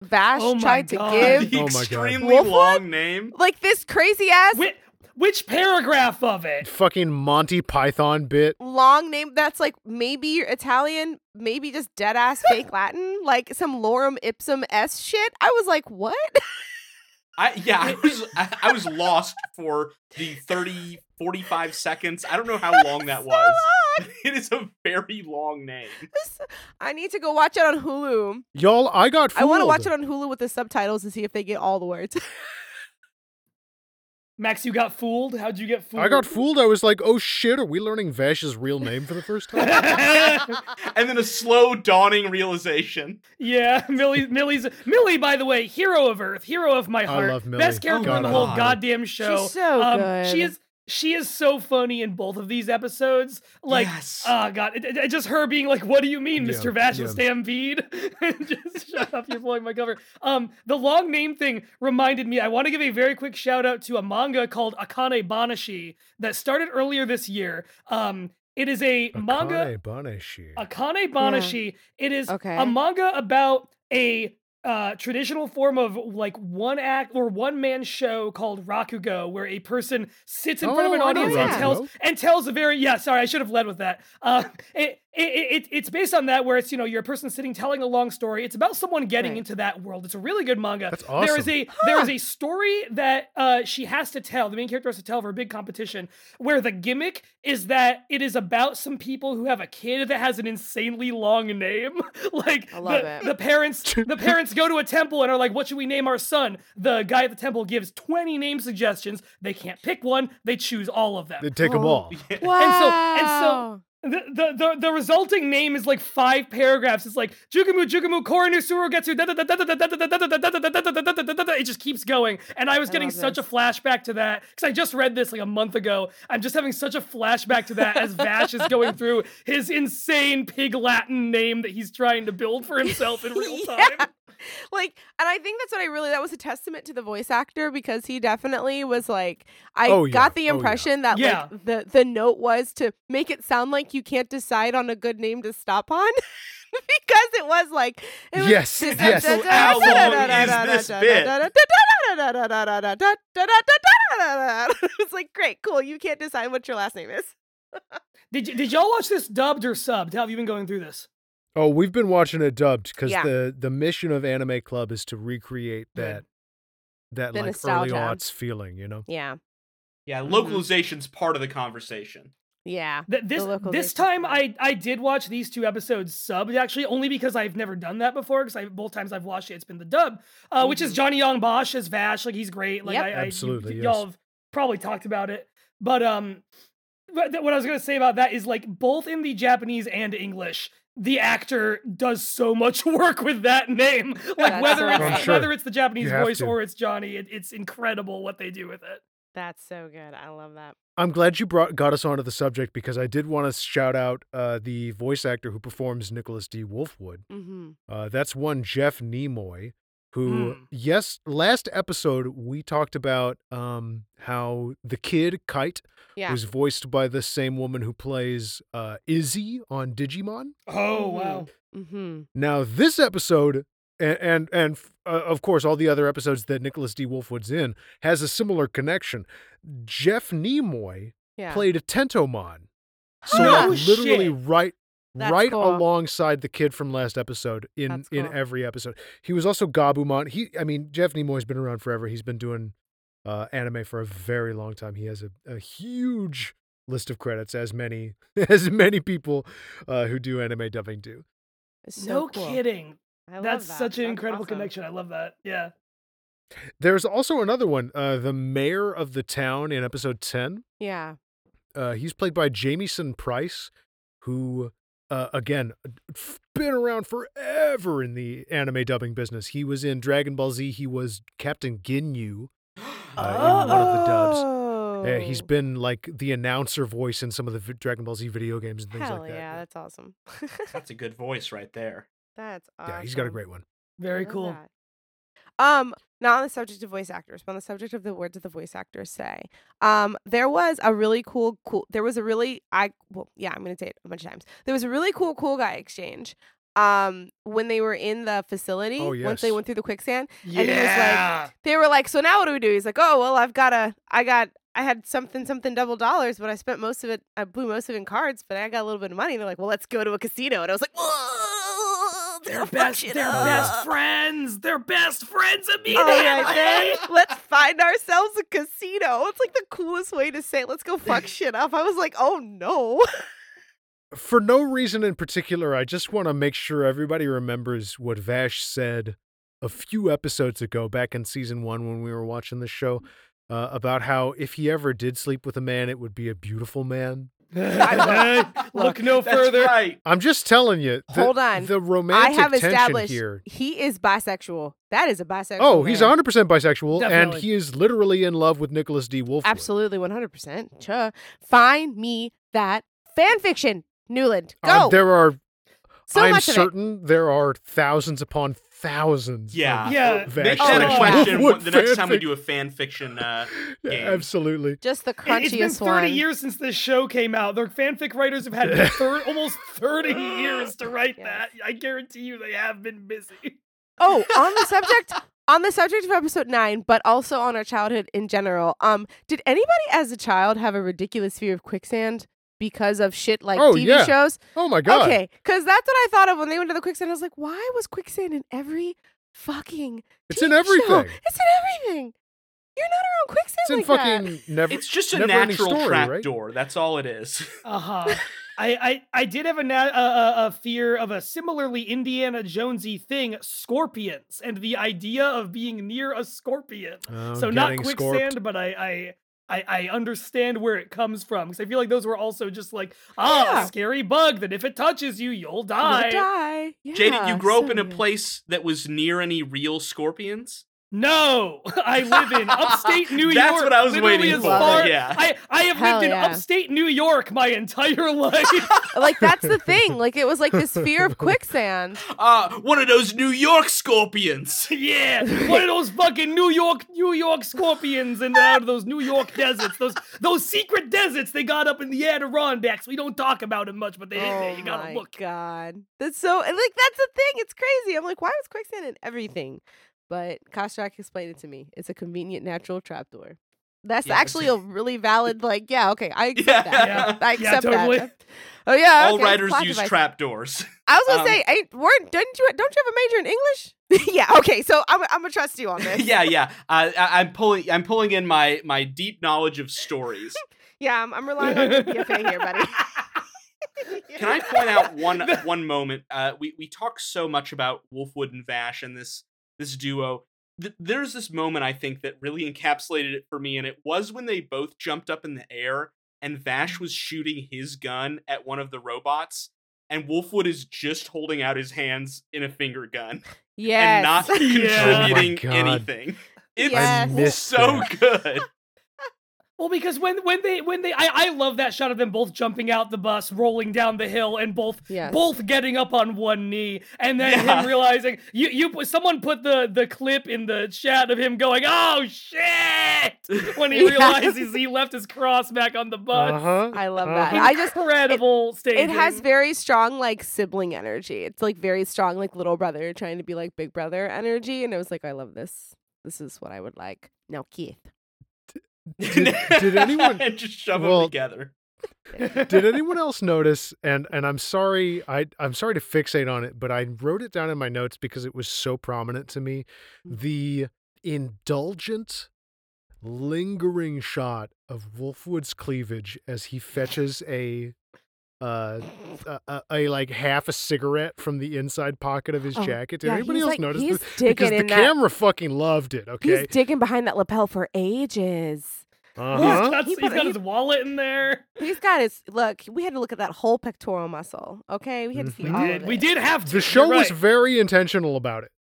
Vash Oh my tried to God. give? the Oh extremely Wolfwood? long name. Like this crazy ass Which, which paragraph of it? Fucking Monty Python bit. long name that's like maybe Italian, maybe just dead ass fake Latin, like some lorem ipsum s shit. I was like, what? I yeah, I was I, I was lost for the 30 45 seconds. I don't know how long that So was. long. It is a very long name. I need to go watch it on Hulu. Y'all, I got fooled. I want to watch it on Hulu with the subtitles to see if they get all the words. Max, you got fooled. How'd you get fooled? I got fooled. I was like, "Oh shit, are we learning Vash's real name for the first time?" And then a slow dawning realization. Yeah, Millie. Millie's Millie. By the way, hero of Earth, hero of my I heart, love Millie. best character Oh in the whole goddamn show. She's so um, good. She is. She is so funny in both of these episodes. Like, Yes. oh god, it, it- just her being like, "What do you mean, Yeah, Mr. Vash yeah. with Stampede?" just shut up, you're blowing my cover. Um, the long name thing reminded me. I want to give a very quick shout out to a manga called Akane Banashi that started earlier this year. Um, it is a manga Akane Banashi. Akane Banashi. It is Okay. a manga about a uh, traditional form of like one act or one man show called Rakugo, where a person sits in front of an Oh, I audience and tells and tells a very yeah. Sorry, I should have led with that. Uh, it, it, it it's based on that where it's you know you're a person sitting telling a long story. It's about someone getting Right. into that world. It's a really good manga. That's awesome. There is awesome. a there is a story that uh, she has to tell. The main character has to tell for a big competition where the gimmick is that it is about some people who have a kid that has an insanely long name. like I love the, it. the parents the parents go to a temple and are like, "What should we name our son?" The guy at the temple gives 20 name suggestions. They can't pick one. They choose all of them. They take them Oh. all. wow. and so- the, the, the, resulting name is like five paragraphs. It's like Jukamu Jukamu Korinu Surugetsu. It just keeps going. And I was getting I such this. a flashback to that because I just read this like a month ago. I'm just having such a flashback to that as Vash is going through his insane pig Latin name that he's trying to build for himself in real time. yeah. Like, and I think that's what I really that was a testament to the voice actor because he definitely was like I oh, yeah. got the impression oh, yeah. that like the the note was to make it sound like you can't decide on a good name to stop on because it was like it was Yes, yes. How long is this bit? it's like great cool you can't decide what your last name is Did, y- did y'all watch this dubbed or subbed? How have you been going through this? Oh, we've been watching it dubbed because Yeah. the the mission of Anime Club is to recreate Good. that that The like nostalgia. early aughts feeling, you know. yeah Yeah, localization's part of the conversation. Yeah Th- this this time I I did watch these two episodes subbed actually only because I've never done that before because I both times I've watched it it's been the dub uh, which is Mhm. Johnny Yong Bosch as Vash like he's great like Yep. I, I you- Absolutely, y- yes. y'all have probably talked about it but um but th- what I was gonna say about that is like both in the Japanese and English the actor does so much work with that name like That's whether it's sure. whether it's the Japanese voice to. or it's Johnny it, it's incredible what they do with it that's so good i love that I'm glad you brought got us onto the subject because I did want to shout out uh, the voice actor who performs Nicholas D. Wolfwood. mm-hmm. Uh, that's one Jeff Nimoy, who Hmm. yes, last episode we talked about um, how the kid Kite yeah was voiced by the same woman who plays uh, Izzy on Digimon. oh wow mm-hmm Now this episode. And and, and uh, of course, all the other episodes that Nicholas D. Wolfwood's in has a similar connection. Jeff Nimoy yeah played a Tentomon. So No like, literally shit. right That's right cool. alongside the kid from last episode in That's in every episode. He was also Gabumon. He I mean Jeff Nimoy's been around forever. He's been doing uh, anime for a very long time. He has a, a huge list of credits as many as many people uh, who do anime dubbing do. So no cool. kidding I love That's that. such an That's incredible awesome. connection. I love that. Yeah. There's also another one. Uh, the mayor of the town in episode 10. Yeah. Uh, he's played by Jamieson Price, who, uh, again, f- been around forever in the anime dubbing business. He was in Dragon Ball Z. He was Captain Ginyu uh, in one of the dubs. Uh, he's Oh. been like the announcer voice in some of the v- Dragon Ball Z video games and things Hell like that. yeah, that's awesome. That's a good voice right there. That's awesome. Yeah, he's got a great one. Very cool. that. Um, not on the subject of voice actors, but on the subject of the words that the voice actors say. Um, there was a really cool, cool. There was a really, I well, yeah, I'm gonna say it a bunch of times. There was a really cool, cool guy exchange. Um, when they were in the facility, Oh, yes. once they went through the quicksand, Yeah. he was like- they were like, "So now what do we do?" He's like, "Oh well, I've got a, I got, I had something, something double dollars, but I spent most of it, I blew most of it in cards, but I got a little bit of money." And They're like, "Well, let's go to a casino," and I was like, "Whoa, they're they're best. fucking They're up." best friends. They're best friends immediately. All right, then let's find ourselves a casino. It's like the coolest way to say, let's go fuck shit up. I was like, oh no. For no reason in particular, I just want to make sure everybody remembers what Vash said a few episodes ago, back in season one when we were watching the show, uh, about how if he ever did sleep with a man, it would be a beautiful man. Look no further. right. I'm just telling you. The, Hold on. The romantic I romantic have tension established here. he is bisexual. That is a bisexual. Oh, he's man. 100% bisexual, and he is literally in love with Nicholas D. Wolf. Absolutely 100%. Cha. Find me that fan fiction, Newland. Go. Uh, there are. so I'm much of it. certain there are thousands upon thousands. Yeah. of Yeah. Make Vash that a question Wolfwood the next time we do a fan fiction. Uh, Yeah, game. absolutely. Just the It- It's been crunchiest 30 years since this show came out. Their fanfic writers have had thir- almost 30 years to write Yes. that. I guarantee you they have been busy. Oh, on the subject on the subject of episode 9, but also on our childhood in general. Um did anybody as a child have a ridiculous fear of quicksand because of shit like Oh, TV yeah. shows? Oh my god. Okay, cuz that's what I thought of when they went to the quicksand. I was like, "Why was quicksand in every fucking It's in TV show? everything. It's in everything. You're not around quicksand It's in like that. fucking never. it's just a natural story, trap right? door. That's all it is. Uh huh. I, I I did have a, na- a a a fear of a similarly Indiana Jonesy thing, scorpions, and the idea of being near a scorpion. Oh, so not quicksand, scorped. but I I. I, I understand where it comes from because I feel like those were also just like ah Yeah. a scary bug that if it touches you you'll You'll die. die. Jay, did you Yeah, grow up in a place that was near any real scorpions? No, I live in upstate New York. That's what I was waiting as for, far- yeah. I, I have Hell lived in yeah. upstate New York my entire life. Like that's the thing. Like it was like this fear of quicksand. Uh, one of those New York scorpions. yeah, one of those fucking New York, New York scorpions and out of those New York deserts, those those secret deserts they got up in the Adirondacks. We don't talk about them much, but they're in there. Oh You gotta look. Oh my look. god, that's so and, like that's the thing. It's crazy. I'm like, why was quicksand in everything? But Kostrach explained it to me. It's a convenient natural trapdoor. That's Yeah, it's- actually a really valid. Like, yeah, okay, I accept Yeah. that. Yeah. I Yeah, accept totally. that. Oh yeah, All okay, writers use device. trapdoors. I was gonna um, say, ain't weren't didn't you don't you have a major in English? yeah, okay, so I'm I'm gonna trust you on this. yeah, yeah. Uh, I, I'm pulling. I'm pulling in my my deep knowledge of stories. yeah, I'm, I'm relying on your BFA here, buddy. Can I point out one one moment? Uh, we we talk so much about Wolfwood and Vash and this this duo. Th- there's this moment I think that really encapsulated it for me, and it was when they both jumped up in the air and Vash mm-hmm. was shooting his gun at one of the robots, and Wolfwood is just holding out his hands in a finger gun Yes. and not Yeah. contributing Oh anything. It's Yes. So that. good. Well, because when when they when they I, I love that shot of them both jumping out the bus, rolling down the hill, and both Yes. both getting up on one knee, and then Yeah. him realizing you you put someone put the the clip in the chat of him going, "Oh shit!" when he Yeah. realizes he left his cross back on the bus. Uh-huh. I love that. uh-huh. I just Incredible staging. it has very strong like sibling energy. It's like very strong like little brother trying to be like big brother energy, and it was like I love this. This is what I would like. Now, Keith. Did- did anyone- and just shove Well- them together? Did anyone else notice? And and I'm sorry, I I'm sorry to fixate on it, but I wrote it down in my notes because it was so prominent to me. The indulgent, lingering shot of Wolfwood's cleavage as he fetches a uh, a, a, a like half a cigarette from the inside pocket of his Oh, jacket. Did yeah, anybody else like- notice he's this? digging Because the that- camera fucking loved it. Okay. He's digging behind that lapel for ages. Uh He's got, He he's put- got he- his wallet in there. He's got his look. We had to look at that whole pectoral muscle. Okay, we had to see Mhm. all We of did. We did have to. The show You're was very intentional about it.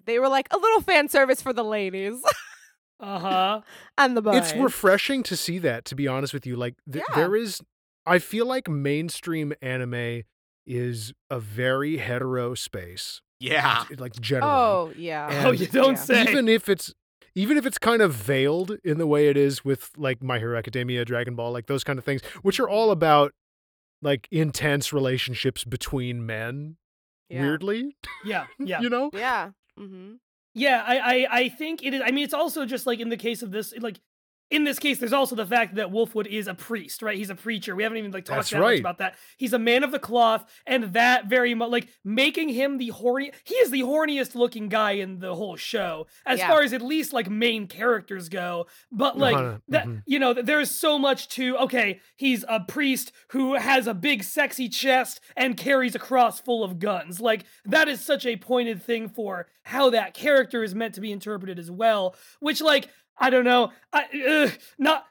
they were like a little fan service for the ladies Uh huh. and the boys. It's refreshing to see that. To be honest with you, like th- Yeah. there is, I feel like mainstream anime is a very hetero space. Yeah. Like generally. Oh yeah. And Oh, you don't yeah. say. even if it's even if it's kind of veiled in the way it is with like My Hero Academia, Dragon Ball, like those kind of things, which are all about like intense relationships between men. Yeah. Weirdly, yeah. Yeah. you know. Yeah. Mm-hmm. Yeah, I, I I think it is. I mean, it's also just like in the case of this, like in this case, there's also the fact that Wolfwood is a priest, right? He's a preacher. We haven't even like talked That's that much about that. He's a man of the cloth, and that very much like making him the horny. He is the horniest looking guy in the whole show, as Yeah. far as at least like main characters go. But like Uh-huh, that, mhm. you know, there's so much to. Okay, he's a priest who has a big sexy chest and carries a cross full of guns. Like that is such a pointed thing for how that character is meant to be interpreted as well. Which, like, I don't know, I ugh, not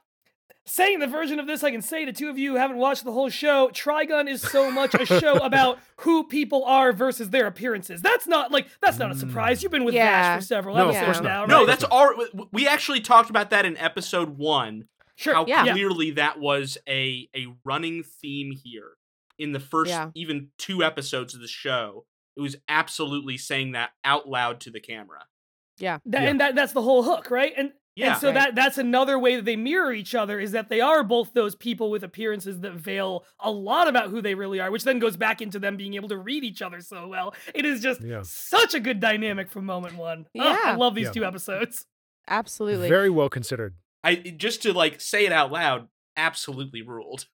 saying the version of this I can say to two of you who haven't watched the whole show. Trigun is so much a show about who people are versus their appearances. That's not like that's not a surprise. Mm. You've been with Yeah. Vash for several No, episodes course now, right? No, that's all. We actually talked about that in episode one. sure. How Yeah. clearly that was a a running theme here in the first Yeah. even two episodes of the show. It was absolutely saying that out loud to the camera. Yeah. That, Yeah. And that that's the whole hook, right? And Yeah. and so Right. that that's another way that they mirror each other is that they are both those people with appearances that veil a lot about who they really are, which then goes back into them being able to read each other so well. It is just Yeah. such a good dynamic from moment one. Ugh, I love these Yeah. two episodes. Absolutely. Very well considered. I just to like say it out loud, absolutely ruled.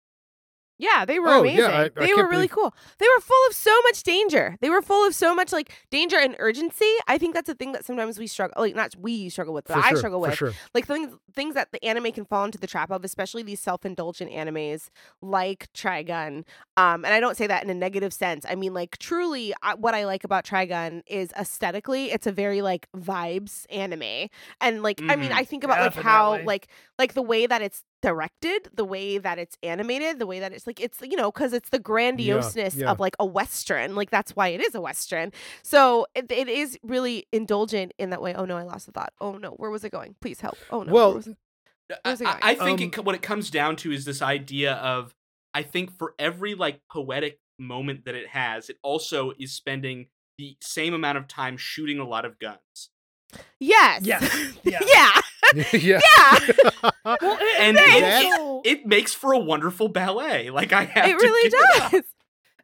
Yeah, they were Oh, amazing. yeah, I- I they can't were really believe- cool. They were full of so much danger. They were full of so much like danger and urgency. I think that's a thing that sometimes we struggle like not we struggle with, but For I sure. struggle with. sure. Like things things that the anime can fall into the trap of, especially these self-indulgent animes like Trigun. Um and I don't say that in a negative sense. I mean like truly I, what I like about Trigun is aesthetically it's a very like vibes anime. And like I mean Mhm. I think about like how like like the way that it's directed, the way that it's animated, the way that it's like it's you know because it's the grandioseness yeah. of like a western. Like that's why it is a western. So it, it is really indulgent in that way. Oh no, I lost the thought. Oh no, where was it going? Please help. Oh no. Well, was- I, I- think Um, it, what it comes down to is this idea of I think for every like poetic moment that it has, it also is spending the same amount of time shooting a lot of guns. yes. Yes. Yeah. yeah. yeah. Yeah. Well, And it, it- That's- also It makes for a wonderful ballet. Like I have it to really give it does.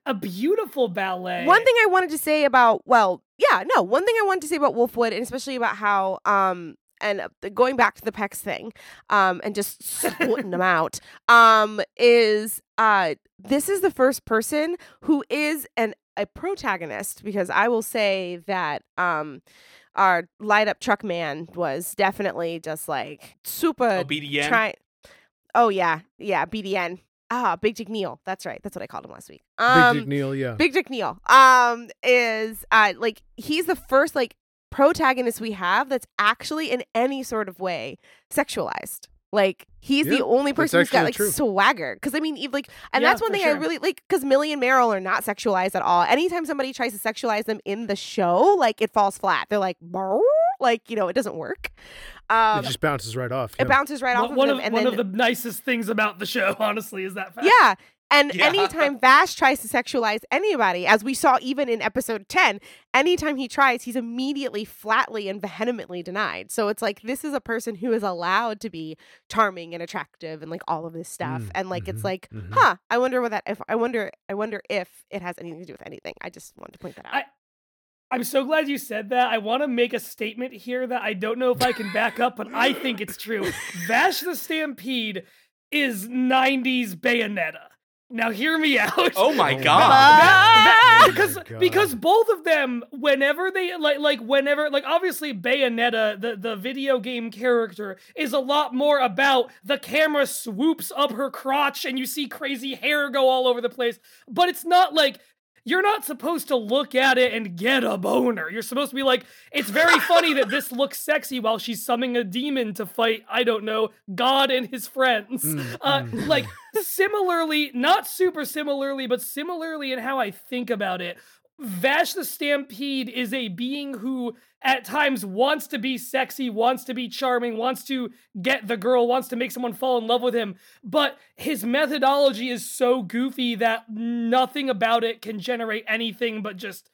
a beautiful ballet. One thing I wanted to say about well, yeah, no, one thing I wanted to say about Wolfwood, and especially about how um and uh, going back to the Pex thing, um, and just splitting them out, um, is uh this is the first person who is an a protagonist because I will say that um our light up truck man was definitely just like super Oh, BDN. try Oh yeah, yeah, BDN. Ah, Big Dick Neil. That's right. That's what I called him last week. Big Um, Dick Neil, yeah. Big Dick Neil um is uh like he's the first like protagonist we have that's actually in any sort of way sexualized. Like he's Yeah, the only person who's got like true. swagger. Because I mean, even like, and Yeah, that's one for thing I really like. Because Millie and Meryl are not sexualized at all. Anytime somebody tries to sexualize them in the show, like it falls flat. They're like, "Brr," like you know, it doesn't work. Um, it just bounces right off. it bounces right off one, of one them, of and one then of the nicest things about the show, honestly, is that fact. yeah. And Yeah. anytime Vash tries to sexualize anybody, as we saw even in episode 10, anytime he tries, he's immediately flatly and vehemently denied. So it's like this is a person who is allowed to be charming and attractive and like all of this stuff. Mm, and like it's like, mhm. huh, I wonder what that if I wonder I wonder if it has anything to do with anything. I just wanted to point that out. I- I'm so glad you said that. I want to make a statement here that I don't know if I can back up, but I think it's true. Vash the Stampede is 90s Bayonetta. Now hear me out. Oh my Oh god. That- Ah! because Oh God. because both of them whenever they like like whenever like obviously Bayonetta the the video game character is a lot more about the camera swoops up her crotch and you see crazy hair go all over the place but it's not like you're not supposed to look at it and get a boner. You're supposed to be like, it's very funny that this looks sexy while she's summoning a demon to fight, I don't know, God and his friends. Mm, Uh, mm. like similarly, not super similarly, but similarly in how I think about it. Vash the Stampede is a being who at times wants to be sexy, wants to be charming, wants to get the girl, wants to make someone fall in love with him, but his methodology is so goofy that nothing about it can generate anything but just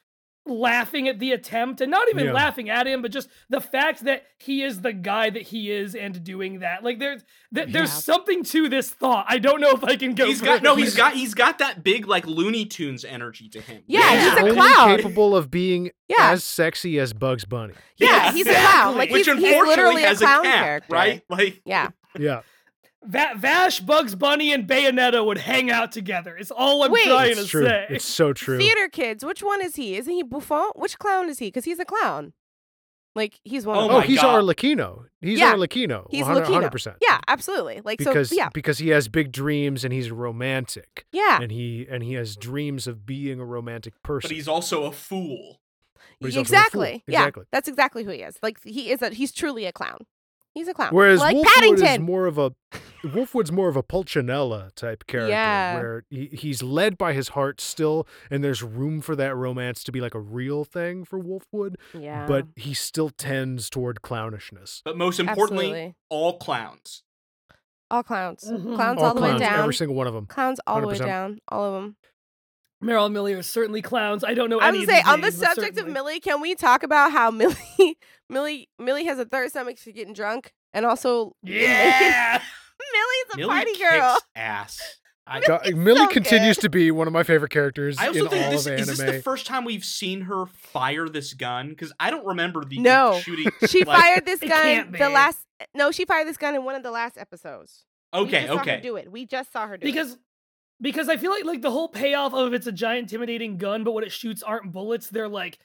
laughing at the attempt and not even Yeah. laughing at him but just the fact that he is the guy that he is and doing that like there's th- there's something to this thought i don't know if i can go He's got no. He's got he's got that big like Looney Tunes energy to him. Yeah, He's he's a clown. capable of being Yeah. as sexy as Bugs Bunny. Yeah, he's a clown. Like Which he's, he's unfortunately literally a has clown cat, character. right? Like Yeah. Yeah. Va- Vash, Bugs Bunny, and Bayonetta would hang out together. It's all I'm Wait. trying It's to true. say. It's so true. Theater kids, which one is he? Isn't he Buffon? Which clown is he? Because he's a clown. Like he's one Oh of Oh, my them. he's God. Arlecchino. He's Yeah. Arlecchino. He's 100, Lucchino. 100%. Yeah, absolutely. Like Because so. Yeah, because he has big dreams and he's romantic yeah. and he and he has dreams of being a romantic person. but he's also a fool. But he's also a fool. exactly. Yeah, Exactly. that's exactly who he is. Like he is a. He's truly a clown. He's a clown. Whereas like Wolfwood Paddington. is more of a Wolfwood's more of a Pulcinella type character, Yeah. where he, he's led by his heart still, and there's room for that romance to be like a real thing for Wolfwood, yeah. but he still tends toward clownishness. But most importantly, Absolutely. all clowns. all clowns. Mhm. Clowns All all, the way down. every single one of them. Clowns all the way down. All of them. Meryl and Millie are certainly clowns. I don't know I any was of gonna say on the names, but subject of certainly. Millie, can we talk about how Millie, Millie, Millie has a third stomach for getting drunk, and also Yeah. Millie's a Millie party kicks ass. I, God, Millie so continues good. to be one of my favorite characters I also in think all this of anime. is anime. this the first time we've seen her fire this gun because I don't remember the No. shooting. She like- fired this gun the last. No, she fired this gun in one of the last episodes. we Okay, Saw her okay. do it. We just saw her do because because I feel like like the whole payoff of it's a giant intimidating gun, but what it shoots aren't bullets. They're like,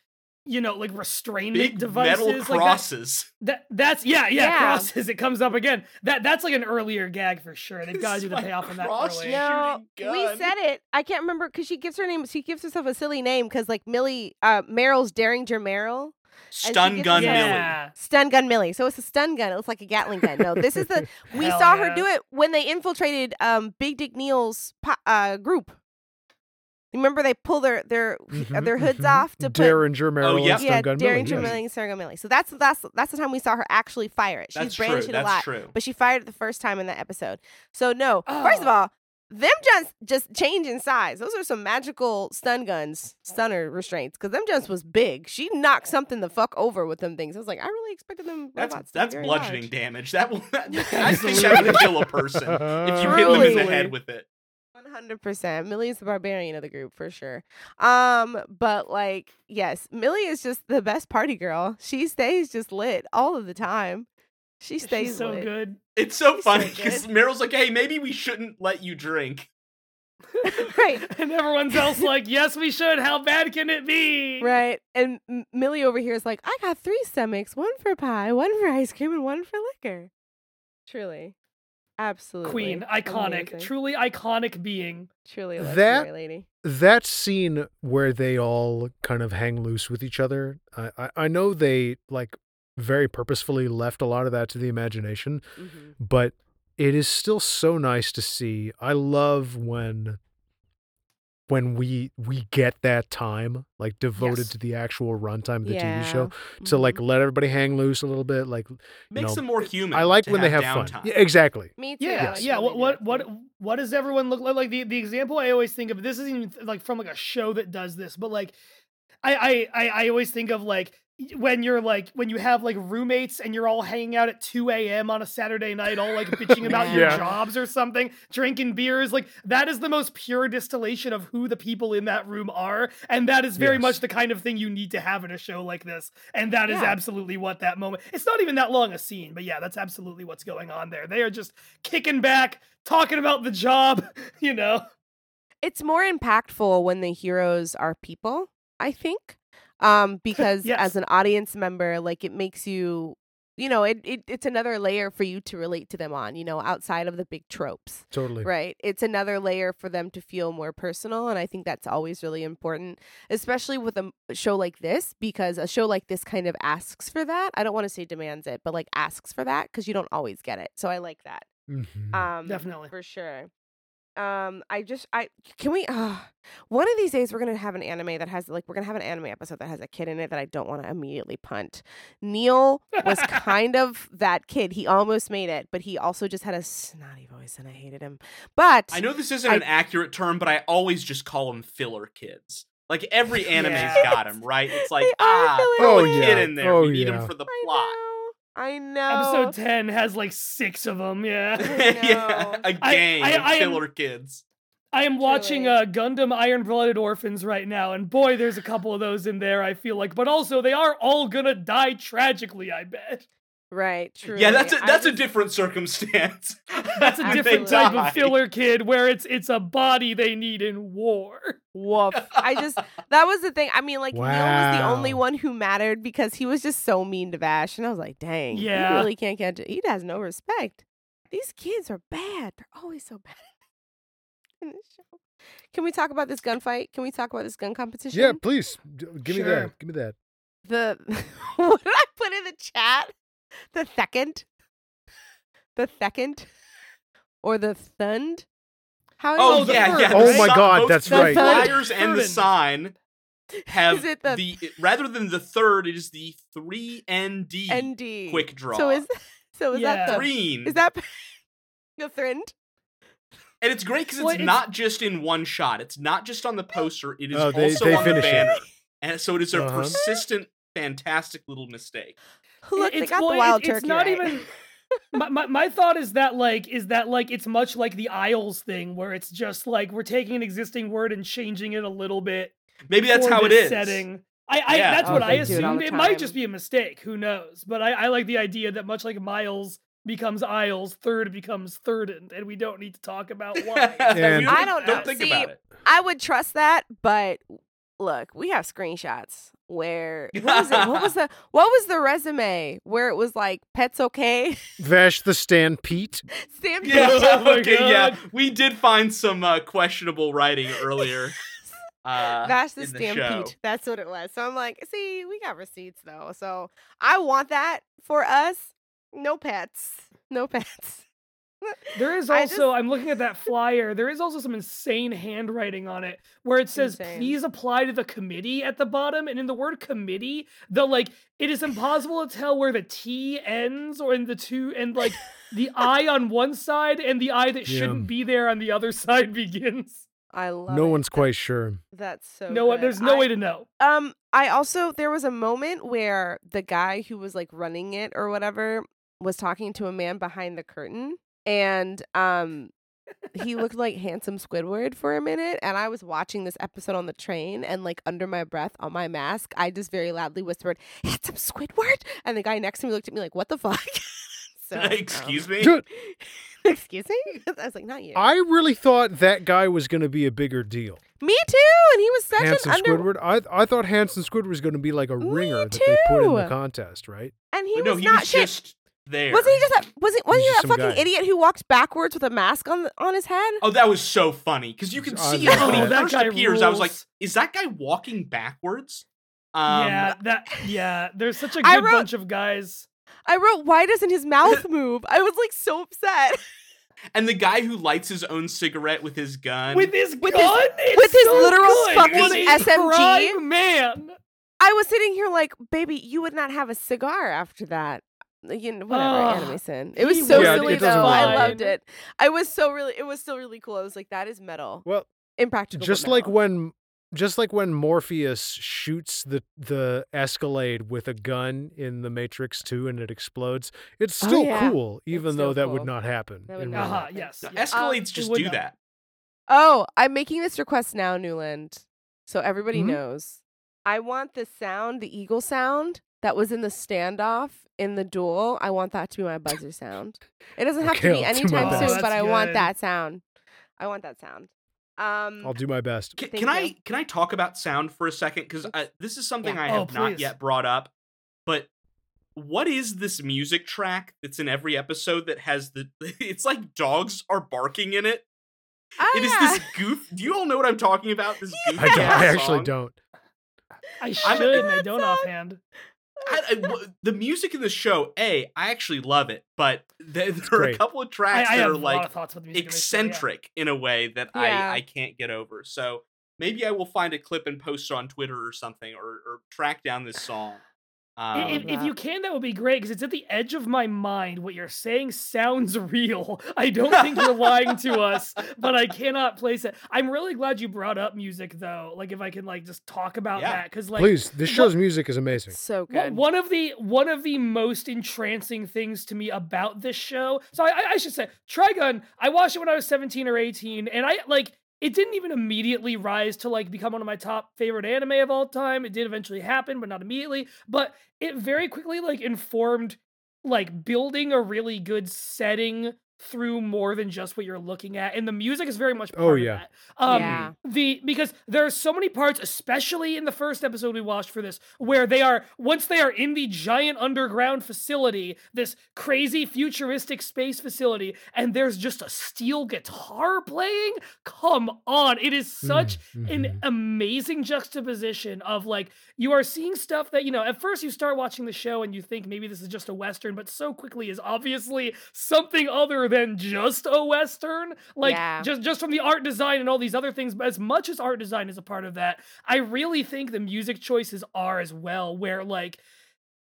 you know, like restrainment Big devices. metal like that- crosses. That, that's yeah, yeah, Yeah. crosses. It comes up again. That that's like an earlier gag for sure. They've got to This do the payoff on that cross early. it. No, we said it. I can't remember because she gives her name. She gives herself a silly name because like Millie, uh, Meryl's Derringer Meryl. Stun gun his- Millie. Stun gun Millie. So it's a stun gun. It looks like a Gatling gun. No, this is the we Hell saw her do it when they infiltrated um Big Dick Neil's uh group. Remember they pull their their Mhm, their hoods mhm. off to put Derringer Meryl yeah. and yeah Gun Derringer Millie. yes. Millie Gun Millie. So that's that's that's the time we saw her actually fire it. She's That's true. brandished it a That's lot, true. but she fired it the first time in that episode. So no, first of Oh. all. Them just just change in size. Those are some magical stun guns, stunner restraints. Because them just was big. She knocked something the fuck over with them things. I was like, I really expected them. That's robots to be that's bludgeoning large. damage. That will. I think that would kill a person if you hit them in the head with it. One hundred percent. Millie is the barbarian of the group for sure. Um, but like, yes, Millie is just the best party girl. She stays just lit all of the time. She stays She's so lit. good. It's so He's so funny because Meryl's like, "Hey, maybe we shouldn't let you drink." right, And everyone's else like, yes, we should. How bad can it be? right. And M- Millie over here is like, I got three stomachs: one for pie, one for ice cream, and one for liquor. Truly, absolutely, Queen, iconic, Amazing. truly iconic being. truly a That- lady. that scene where they all kind of hang loose with each other I, I i know they like very purposefully left a lot of that to the imagination Mhm. but it is still so nice to see i love when when we we get that time like devoted Yes. to the actual runtime of the Yeah. tv show to like Mhm. let everybody hang loose a little bit like Makes know, them more human. i like to when they have downtime. fun yeah, exactly me too. Yeah, I yeah. What what what what does everyone look like? Like the, the example I always think of. This isn't even like from like a show that does this, but like I I I, I always think of like when you're like when you have like roommates and you're all hanging out at 2 a.m. on a Saturday night, all like bitching about your jobs or something, drinking beers. Like that is the most pure distillation of who the people in that room are, and that is very Yes. much the kind of thing you need to have in a show like this. And that is Yeah. absolutely what that moment. It's not even that long a scene, but yeah, that's absolutely what's going on there. They are just kicking back, talking about the job, you know. it's more impactful when the heroes are people, I think. Um, because Yes. as an audience member, like it makes you you know, it, it it's another layer for you to relate to them on, you know, outside of the big tropes. Totally. Right. It's another layer for them to feel more personal. And I think that's always really important, especially with a show like this, because a show like this kind of asks for that. I don't want to say demands it, but like asks for that because you don't always get it. So I like that. Mm-hmm. Um, Definitely. For sure. Um, I just, I, can we, uh, one of these days we're going to have an anime that has, like, we're going to have an anime episode that has a kid in it that I don't want to immediately punt. Neil was kind of that kid. He almost made it, but he also just had a snotty voice and I hated him. But I know this isn't I- an accurate term, but I always just call them filler kids. Like every anime's Yeah. got them, right? It's like ah, filler throw Oh, a yeah. in there. Oh, we need yeah. him for the I plot. know. I know. Episode 10 has like six of them. Yeah. yeah, a I- gang I- of I am- kids. I am watching Truly. uh, Gundam Iron Blooded Orphans right now, and boy, there's a couple of those in there, I feel like. But also, they are all gonna die tragically, I bet. Right. True. Yeah, that's a, that's a just- different circumstance. That's a different type die. of filler kid where it's it's a body they need in war. Woof. I just that was the thing. I mean, like Neil was the only one who mattered because he was just so mean to Vash, and I was like, dang, Yeah. he really can't get. It. He has no respect. These kids are bad. They're always so bad in this show. Can we talk about this gunfight? Can we talk about this gun competition? Yeah, please. D- give me that. Give me that. The what did I put in the chat? The second, the second, or the thund? How Oh, Oh, yeah, third, yeah. Oh my God, both that's the right. flyers and the sign have Is it the- the rather than the third, it is the three ND ND quick draw. So is so is Yeah. that the Threen. is that the thrind? and it's great because it's, Well, it's- not just in one shot. It's not just on the poster. It is Oh, they- also they on the finish it. banner. And so it is a Uh-huh. persistent, fantastic little mistake. Look, they it's, got well, the it- wild it's turkey. not right. even. my, my my thought is that like is that like it's much like the Isles thing where it's just like we're taking an existing word and changing it a little bit. Maybe that's how it is. Setting. I, I Yeah. that's Oh, what I they do it assumed. It, might just be a mistake. Who knows? But I, I like the idea that much like Miles becomes Isles, third becomes thirded, and we don't need to talk about why. And- I don't know. Don't think See, about it. I would trust that, but look, we have screenshots where what was it? What was the what was the resume where it was like pets okay? Vash the Stand Pete. Sam Yeah. Oh my okay. Yeah. We did find some uh, questionable writing earlier. Uh, That's the in the stampede. show. That's what it was. So I'm like, see, we got receipts though. So I want that for us. No pets. No pets. There is I also, I'm looking at that flyer. There is also some insane handwriting on it where it says, Insane. please apply to the committee at the bottom. And in the word committee, the like, it is impossible to tell where the T ends or in the two, and like the I on one side and the I that Yeah. shouldn't be there on the other side begins. I love No it. one's quite sure. That's so no one, good. there's no I- way to know. Um, I also there was a moment where the guy who was like running it or whatever was talking to a man behind the curtain, and um, he looked like handsome Squidward for a minute. And I was watching this episode on the train, and like under my breath on my mask, I just very loudly whispered, "Handsome Squidward!" And the guy next to me looked at me like, "What the fuck?" so, Excuse um, me. Excuse me. I was like, "Not you." I really thought that guy was going to be a bigger deal. me too. And he was such Handsome an under. Squidward. I I thought Handsome Squidward was going to be like a Me ringer that they put in the too. contest, right? And he But no, he not was shit. just there. Wasn't he just that? Was it? Wasn't he that fucking guy. idiot who walked backwards with a mask on on his head? Oh, that was so funny because you can see love it when he that. That first guy appears. I was like, "Is that guy walking backwards?" Um, yeah, that, yeah, there's such a good wrote- bunch of guys. I wrote, "Why doesn't his mouth move?" I was like so upset. and the guy who lights his own cigarette with his gun. With his With his- gun? It's with his so literal good. fucking What a SMG. man. I was sitting here like, "Baby, you would not have a cigar after that." Like, You know, whatever, Ugh, anime sin. It was so Yeah, silly it doesn't though. I loved it. I was so really. It was still really cool. I was like, "That is metal, Well, impractical." but just like when just like when Morpheus shoots the the Escalade with a gun in the Matrix 2 and it explodes, it's Oh, still yeah. cool, even It's though still that cool. would not happen. That would in not real Uh-huh, life. happen. yes. No, yes. Escalades Um, just it do not. that. Oh, I'm making this request now, Newland. So everybody Mhm. knows. I want the sound, the eagle sound that was in the standoff in the duel. I want that to be my buzzer sound. It doesn't have Okay, to be I'll do my anytime best. soon, but That's I want that sound. I want that sound. Um, I'll do my best. Can, can I can I talk about sound for a second? Because this is something Yeah. I Oh, have not yet brought up. But what is this music track that's in every episode that has the? It's like dogs are barking in it. oh, It is yeah. this goof. Do you all know what I'm talking about? This goof. I, don't, I actually don't. I should, I'm- and I That don't song. offhand. I, I- w- the music in the show, a, I actually love it, but there, there are a couple of tracks I that have are like of thoughts with the music. in this show, yeah. eccentric in a way that Yeah. I I can't get over. So maybe I will find a clip and post it on Twitter or something, or or track down this song. I- Um, if, if you can, that would be great because it's at the edge of my mind. What you're saying sounds real. I don't think you're lying to us, but I cannot place it. I'm really glad you brought up music, though. Like, if I can, like, just talk about Yeah. that, because, like, Please, this what- show's music is amazing. so Wha- good. One of the one of the most entrancing things to me about this show. So I, I- I should say, Trigun. I watched it when I was seventeen or eighteen, and I like it. Didn't even immediately rise to like become one of my top favorite anime of all time. It did eventually happen, but not immediately. But it very quickly like informed like building a really good setting through more than just what you're looking at and the music is very much part Oh, of yeah. that um Yeah. the because there are so many parts especially in the first episode we watched for this where they are once they are in the giant underground facility this crazy futuristic space facility and there's just a steel guitar playing come on it is such Mm, an mhm. amazing juxtaposition of like you are seeing stuff that you know at first you start watching the show and you think maybe this is just a western but so quickly is obviously something other than just a western like Yeah. just just from the art design and all these other things but as much as art design is a part of that i really think the music choices are as well where like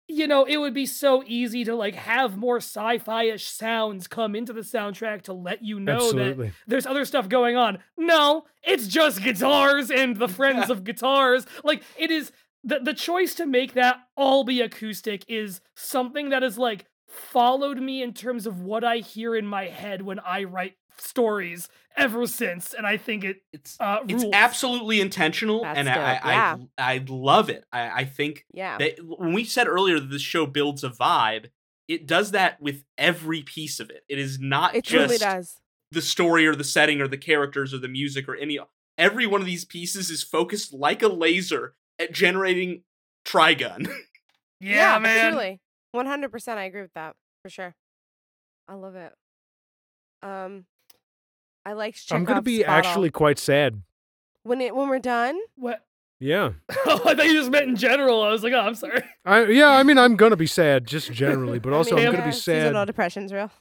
you know, it would be so easy to like have more sci-fi-ish sounds come into the soundtrack to let you know that there's other stuff going on. No, it's just guitars and the friends of guitars. Like it is the the choice to make that all be acoustic is something that is like followed me in terms of what I hear in my head when I write stories ever since and I think it it's uh it's absolutely intentional, That's and I, dope, I, yeah. I I love it. I, I think yeah. that when we said earlier that this show builds a vibe, it does that with every piece of it. It is not It just truly does. the story or the setting or the characters or the music or any every one of these pieces is focused like a laser at generating trigun. yeah, man. Truly. 100% I agree with that. For sure. I love it. Um I like I'm going to be actually quite sad. when it when we're done. What Yeah. Oh, I thought you just meant in general. I was like, oh, I'm sorry. I yeah, I mean I'm going to be sad just generally, but also I mean, I'm going to yeah, be sad Seasonal depression's real.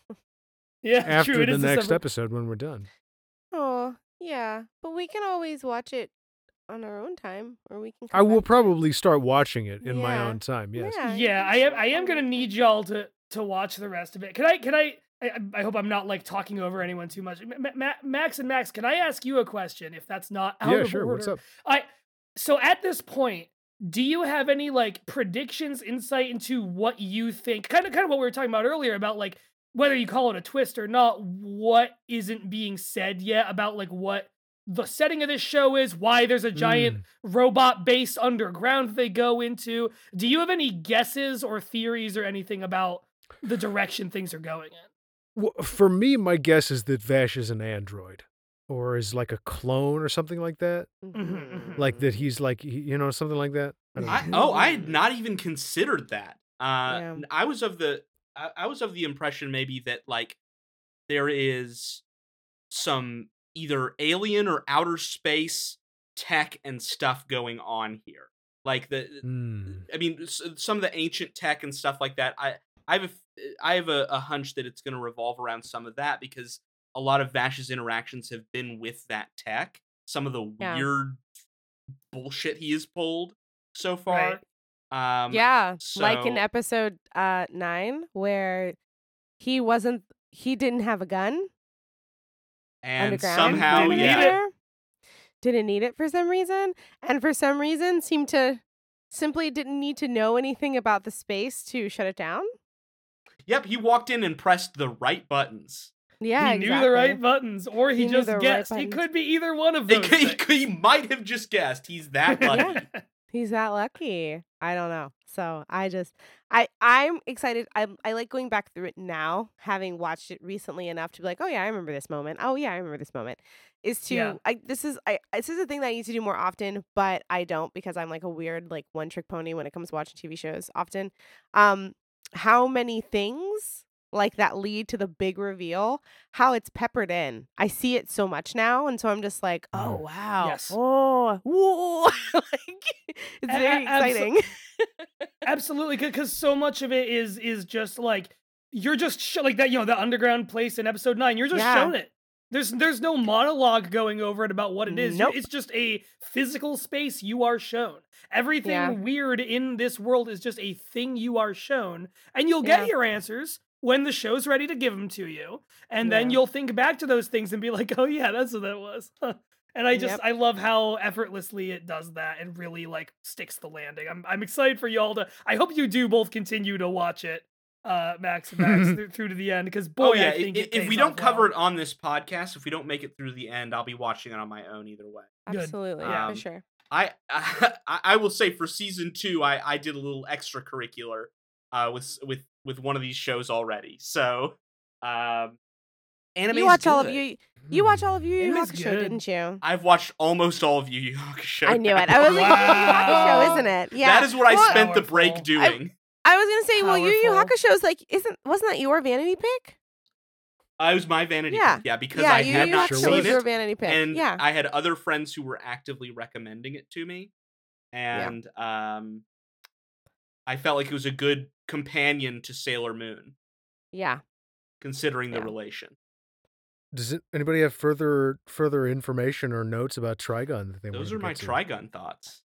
Yeah, after true. The is next December. episode when we're done. Oh, yeah. But we can always watch it on our own time or we can I will back probably start watching it in my own time. Yes. Yeah, Yeah, I am. I am gonna need y'all to to watch the rest of it. Can I? Can I? I, I hope I'm not like talking over anyone too much. Ma- Ma- Max and Max, can I ask you a question? If that's not out Yeah, of sure. What's up? I so at this point, do you have any like predictions, insight into what you think? Kind of, kind of what we were talking about earlier about like whether you call it a twist or not. What isn't being said yet about like what the setting of this show is? Why there's a giant Mm. robot base underground they go into? Do you have any guesses or theories or anything about the direction things are going in? Well, for me, my guess is that Vash is an android, or is like a clone or something like that. mhm. Like that he's like you know something like that. I. I, oh, I had not even considered that. Uh, Yeah. I was of the I, I was of the impression maybe that like there is some either alien or outer space tech and stuff going on here. Like the Mm. I mean, some of the ancient tech and stuff like that. I I have a f- I have a, a hunch that it's going to revolve around some of that because a lot of Vash's interactions have been with that tech. Some of the Yeah. weird bullshit he has pulled so far. Um, yeah, like in episode uh 9 where he wasn't he didn't have a gun and underground. somehow, didn't yeah, need it. Didn't need it for some reason, and for some reason seemed to simply didn't need to know anything about the space to shut it down. yep. He walked in and pressed the right buttons. Yeah, he exactly. knew the right buttons, or he, He just the right guessed. he could be either one of He, those. could- he, he might have just guessed. He's that lucky. He's that lucky. I don't know. So I just I I'm excited. I I like going back through it now, having watched it recently enough to be like, oh yeah, I remember this moment. Oh yeah, I remember this moment. is to Yeah. I this is I this is a thing that I need to do more often, but I don't because I'm like a weird like one trick pony when it comes to watching TV shows often. Um how many things like that lead to the big reveal, how it's peppered in. I see it so much now and so I'm just like, oh Mm. wow. Yes. Oh, whoa. like it's very a- abso- exciting. Absolutely, because so much of it is is just like you're just sh- like that. You know, the underground place in episode nine. You're just Yeah. shown it. There's there's no monologue going over it about what it is. Nope. It's just a physical space you are shown. Everything Yeah. weird in this world is just a thing you are shown, and you'll get Yeah. your answers when the show's ready to give them to you, and then you'll think back to those things and be like, "Oh yeah, that's what that was." And I just Yep. I love how effortlessly it does that and really like sticks the landing. I'm I'm excited for y'all to. I hope you do both continue to watch it, uh, Max and Max through, through to the end because boy, oh yeah, I think i- it if we don't off cover well. it on this podcast, if we don't make it through the end, I'll be watching it on my own either way. Good. Absolutely, yeah, Um, for sure. I I, I will say for season two, I, I did a little extracurricular uh with with with one of these shows already. So um anime You watch all of you you watch all of Yu Yu Anime's Hakusho, good. didn't you? I've watched almost all of Yu Yu Hakusho. I knew it. I was like, Yu Yu Wow. Hakusho, isn't it? Yeah. That is what I Well, spent the break doing. I was gonna say, well, Yu Yu Powerful. Hakusho is like, isn't wasn't that your vanity pick? I was my vanity Yeah. pick, yeah, because yeah, I Yu had Yu not Hakusho seen was was. your vanity pick. and yeah. I had other friends who were actively recommending it to me, and um, I felt like it was a good companion to Sailor Moon, yeah. considering the relation. Does it, anybody have further further information or notes about Trigun that they Those wanted are my get to? Trigun thoughts.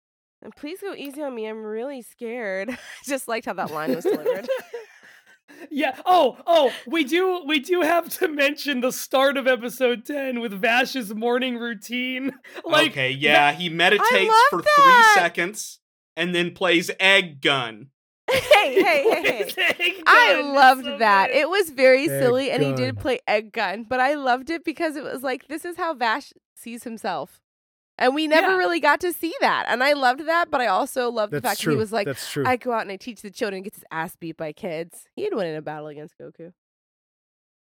And please go easy on me. I'm really scared. Just liked how that line was delivered. yeah. Oh, oh, we do we do have to mention the start of episode 10 with Vash's morning routine. Like okay, yeah, he meditates for that! three seconds and then plays egg gun. Hey, hey, hey, hey. I loved that. It was very Egg silly, and he did play egg gun, but I loved it because it was like this is how Vash sees himself, and we never Yeah. really got to see that, and I loved that. But I also loved the fact true. that he was like, That's true. "I go out and I teach the children, gets his ass beat by kids." He'd win in a battle against Goku.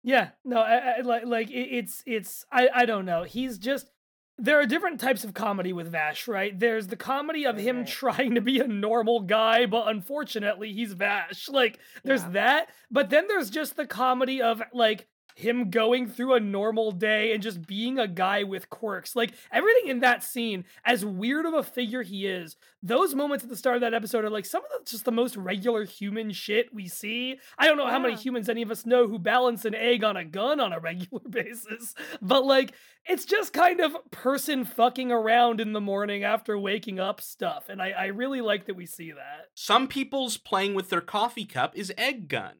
Yeah, no, I, I, like like it, it's it's I I don't know. He's just there are different types of comedy with Vash, right? There's the comedy of him Right. trying to be a normal guy, but unfortunately he's Vash. Like there's Yeah. that, but then there's just the comedy of like him going through a normal day and just being a guy with quirks. Like everything in that scene, as weird of a figure he is, those moments at the start of that episode are like some of the, just the most regular human shit we see. I don't know how many humans any of us know who balance an egg on a gun on a regular basis, but like it's just kind of person fucking around in the morning after waking up stuff. And I, I really like that we see that. Some people's playing with their coffee cup is egg gun.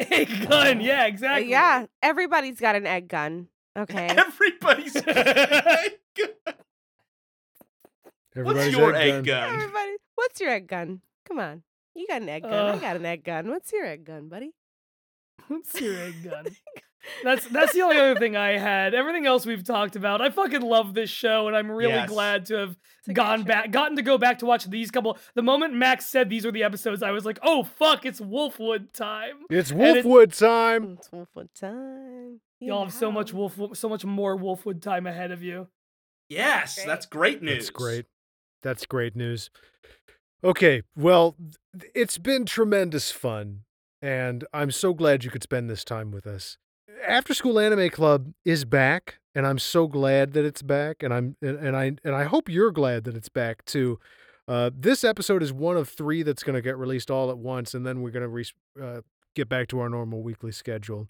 Egg gun, yeah, Uh, exactly. yeah, everybody's got an egg gun. Okay. Everybody's egg gun. Everybody's What's your egg egg gun? Everybody, what's your egg gun? Come on, you got an egg gun. Uh. I got an egg gun. What's your egg gun, buddy? What's your egg gun? That's that's the only other thing I had. Everything else we've talked about. I fucking love this show, and I'm really Yes. glad to have It's a gone back, gotten to go back to watch these couple. The moment Max said these were the episodes, I was like, oh fuck, it's Wolfwood time. It's And it- Wolfwood time. It's Wolfwood time. Y'all have so much Wolf, so much more Wolfwood time ahead of you. Yes, Great. that's great news. That's great. That's great news. Okay, well, it's been tremendous fun, and I'm so glad you could spend this time with us. After School Anime Club is back, and I'm so glad that it's back, and I'm and, and I and I hope you're glad that it's back too. Uh, this episode is one of three that's going to get released all at once, and then we're going to re- uh, get back to our normal weekly schedule.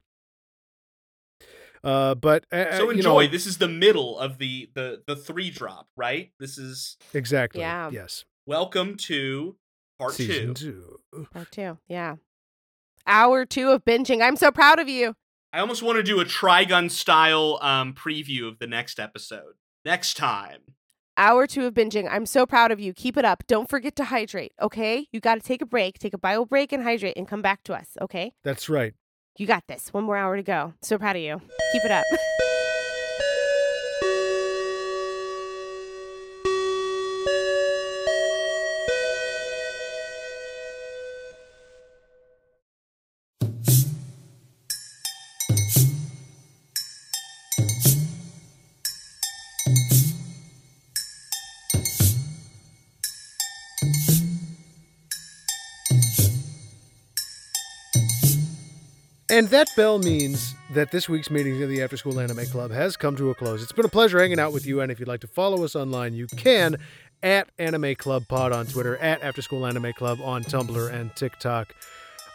Uh, but uh, So you enjoy. know, this is the middle of the the the three drop, right? This is exactly. Yeah. Yes. welcome to part Season two. two. Part two. Yeah. Hour two of binging. I'm so proud of you. I almost want to do a Trigun style um preview of the next episode next time. Hour two of binging. I'm so proud of you. Keep it up. Don't forget to hydrate. Okay. You got to take a break. Take a bio break and hydrate, and come back to us. Okay. That's right. You got this. One more hour to go. So proud of you. Keep it up. And that bell means that this week's meeting of the After School Anime Club has come to a close. It's been a pleasure hanging out with you, and if you'd like to follow us online, you can at Anime Club Pod on Twitter, at After School Anime Club on Tumblr and TikTok.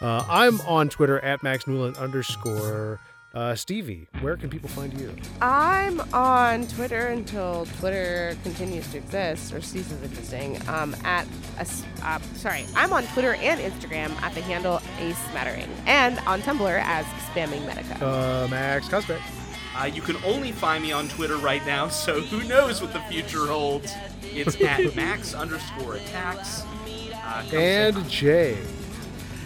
Uh, I'm on Twitter at Max Newland underscore. Uh, Stevie, where can people find you? I'm on Twitter until Twitter continues to exist or ceases existing. Um, at a s uh, sorry, I'm on Twitter and Instagram at the handle Ace Smattering, and on Tumblr as Spamming Medica. Uh, Max Kostrach. Uh, you can only find me on Twitter right now, so who knows what the future holds. It's at max underscore attacks. Uh, And hi. Jay.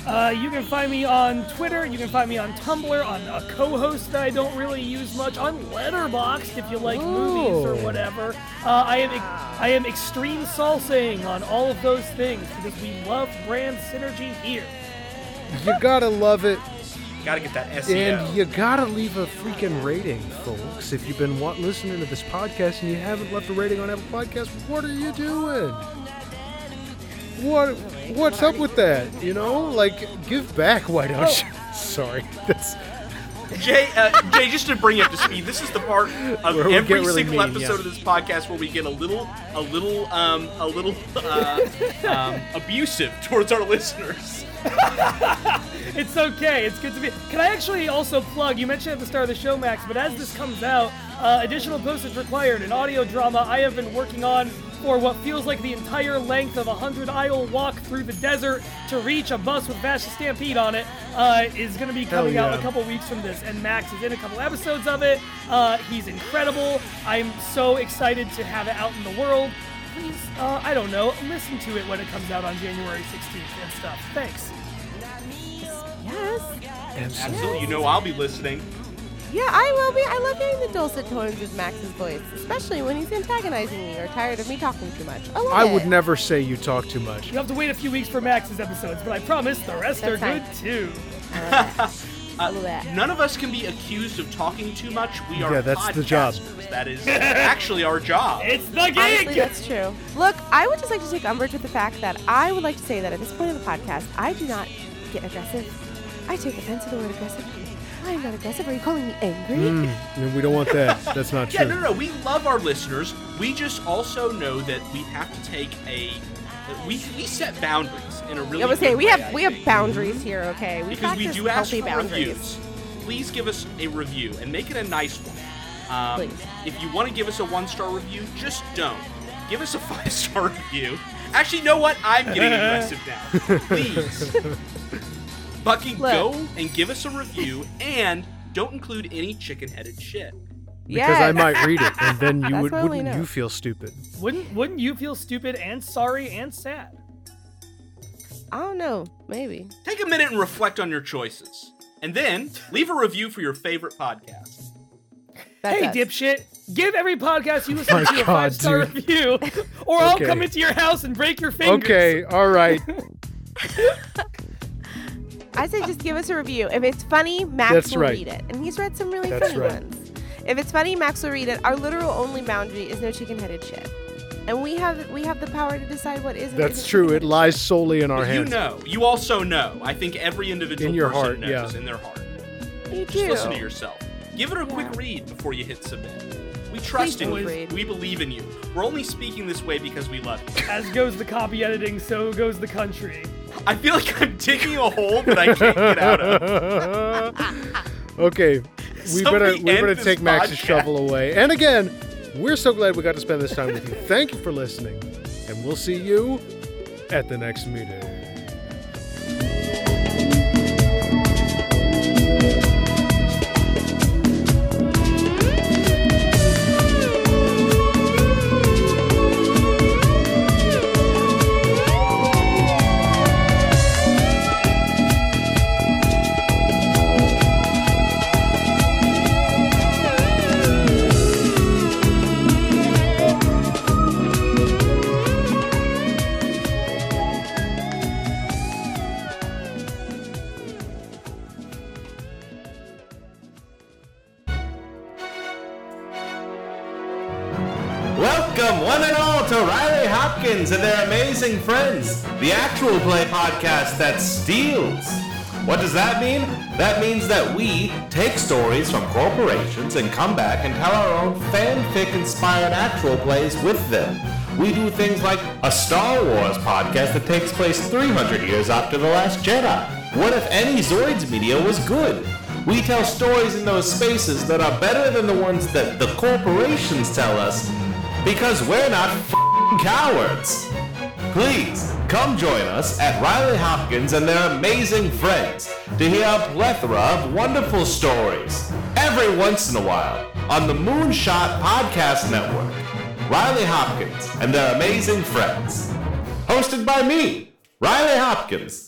Uh, you can find me on Twitter. You can find me on Tumblr, on a Cohost that I don't really use much, on Letterboxd if you like movies or whatever. Uh, I am I am extreme salsing on all of those things because we love brand synergy here. You gotta love it, gotta get that SEO. and you gotta leave a freaking rating, folks. If you've been listening to this podcast and you haven't left a rating on Apple Podcast, what are you doing? What what's up with that? You know, like give back. Why don't Oh. you? Sorry, that's Jay, uh, Jay, just to bring you up to speed, this is the part of Where we every get really single mean, episode yeah. of this podcast where we get a little, a little, um, a little uh, um, abusive towards our listeners. It's okay. It's good to be. Can I actually also plug? You mentioned at the start of the show, Max, but as this comes out, uh, additional postage required. An audio drama I have been working on for what feels like the entire length of a hundred aisle walk through the desert to reach a bus with Vash Stampede on it uh, is going to be Hell coming out a couple weeks from this, and Max is in a couple episodes of it. Uh, he's incredible. I'm so excited to have it out in the world. Please, uh, I don't know, listen to it when it comes out on January 16th and stuff. Thanks. Yes. Absolutely, you know I'll be listening. Yeah, I will be. I love hearing the dulcet tones of Max's voice, especially when he's antagonizing me or tired of me talking too much. I love I it. would never say you talk too much. You have to wait a few weeks for Max's episodes, but I promise the rest That's are fine. good too. I love that. None of us can be accused of talking too much. We are Yeah, that's the job. podcasters. That is actually our job. It's the gig! Honestly, that's true. Look, I would just like to take umbrage with the fact that I would like to say that at this point in the podcast, I do not get aggressive. I take offense to the word aggressive. I am not aggressive. Are you calling me angry? Mm, we don't want that. That's not Yeah, true. no, no, no. We love our listeners. We just also know that we have to take a. We, we set boundaries in a really. I would say good we way, have I we have boundaries here. Okay, we because we practice do ask healthy for boundaries. reviews. Please give us a review and make it a nice one. Um, Please. If you want to give us a one star review, just don't. Give us a five star review. Actually, you know what? I'm getting aggressive now. Please. Fucking Look. go and give us a review and don't include any chicken headed shit. Because I might read it, and then you would, wouldn't know. you feel stupid? Wouldn't wouldn't you feel stupid and sorry and sad? I don't know. Maybe. Take a minute and reflect on your choices. And then leave a review for your favorite podcast. That's hey, us. dipshit! Give every podcast you listen My to a five star review, or I'll come into your house and break your fingers. Okay, all right. I say just give us a review. If it's funny, Max That's will right. read it, and he's read some really That's funny right. ones. If it's funny, Max will read it. Our literal only boundary is no chicken-headed shit, and we have we have the power to decide what is. That's isn't true. It lies solely in our But you hands. know, you also know. I think every individual In your person heart, knows yeah. in their heart. shit. You Just do. listen to yourself. Give it a quick read before you hit submit. We trust in you. read. We believe in you. We're only speaking this way because we love you. As goes the copy editing, so goes the country. I feel like I'm digging a hole that I can't get out of. okay, we better Somebody we better end this take Max's podcast. shovel away. And again, we're so glad we got to spend this time with you. Thank you for listening, and we'll see you at the next meeting. Amazing friends, the actual play podcast that steals. What does that mean? That means that we take stories from corporations and come back and tell our own fanfic inspired actual plays with them. We do things like a Star Wars podcast that takes place 300 years after The Last Jedi. What if any Zoids media was good? We tell stories in those spaces that are better than the ones that the corporations tell us because we're not cowards. Please come join us at Riley Hopkins and their amazing friends to hear a plethora of wonderful stories every once in a while on the Moonshot Podcast Network. Riley Hopkins and their amazing friends. Hosted by me, Riley Hopkins.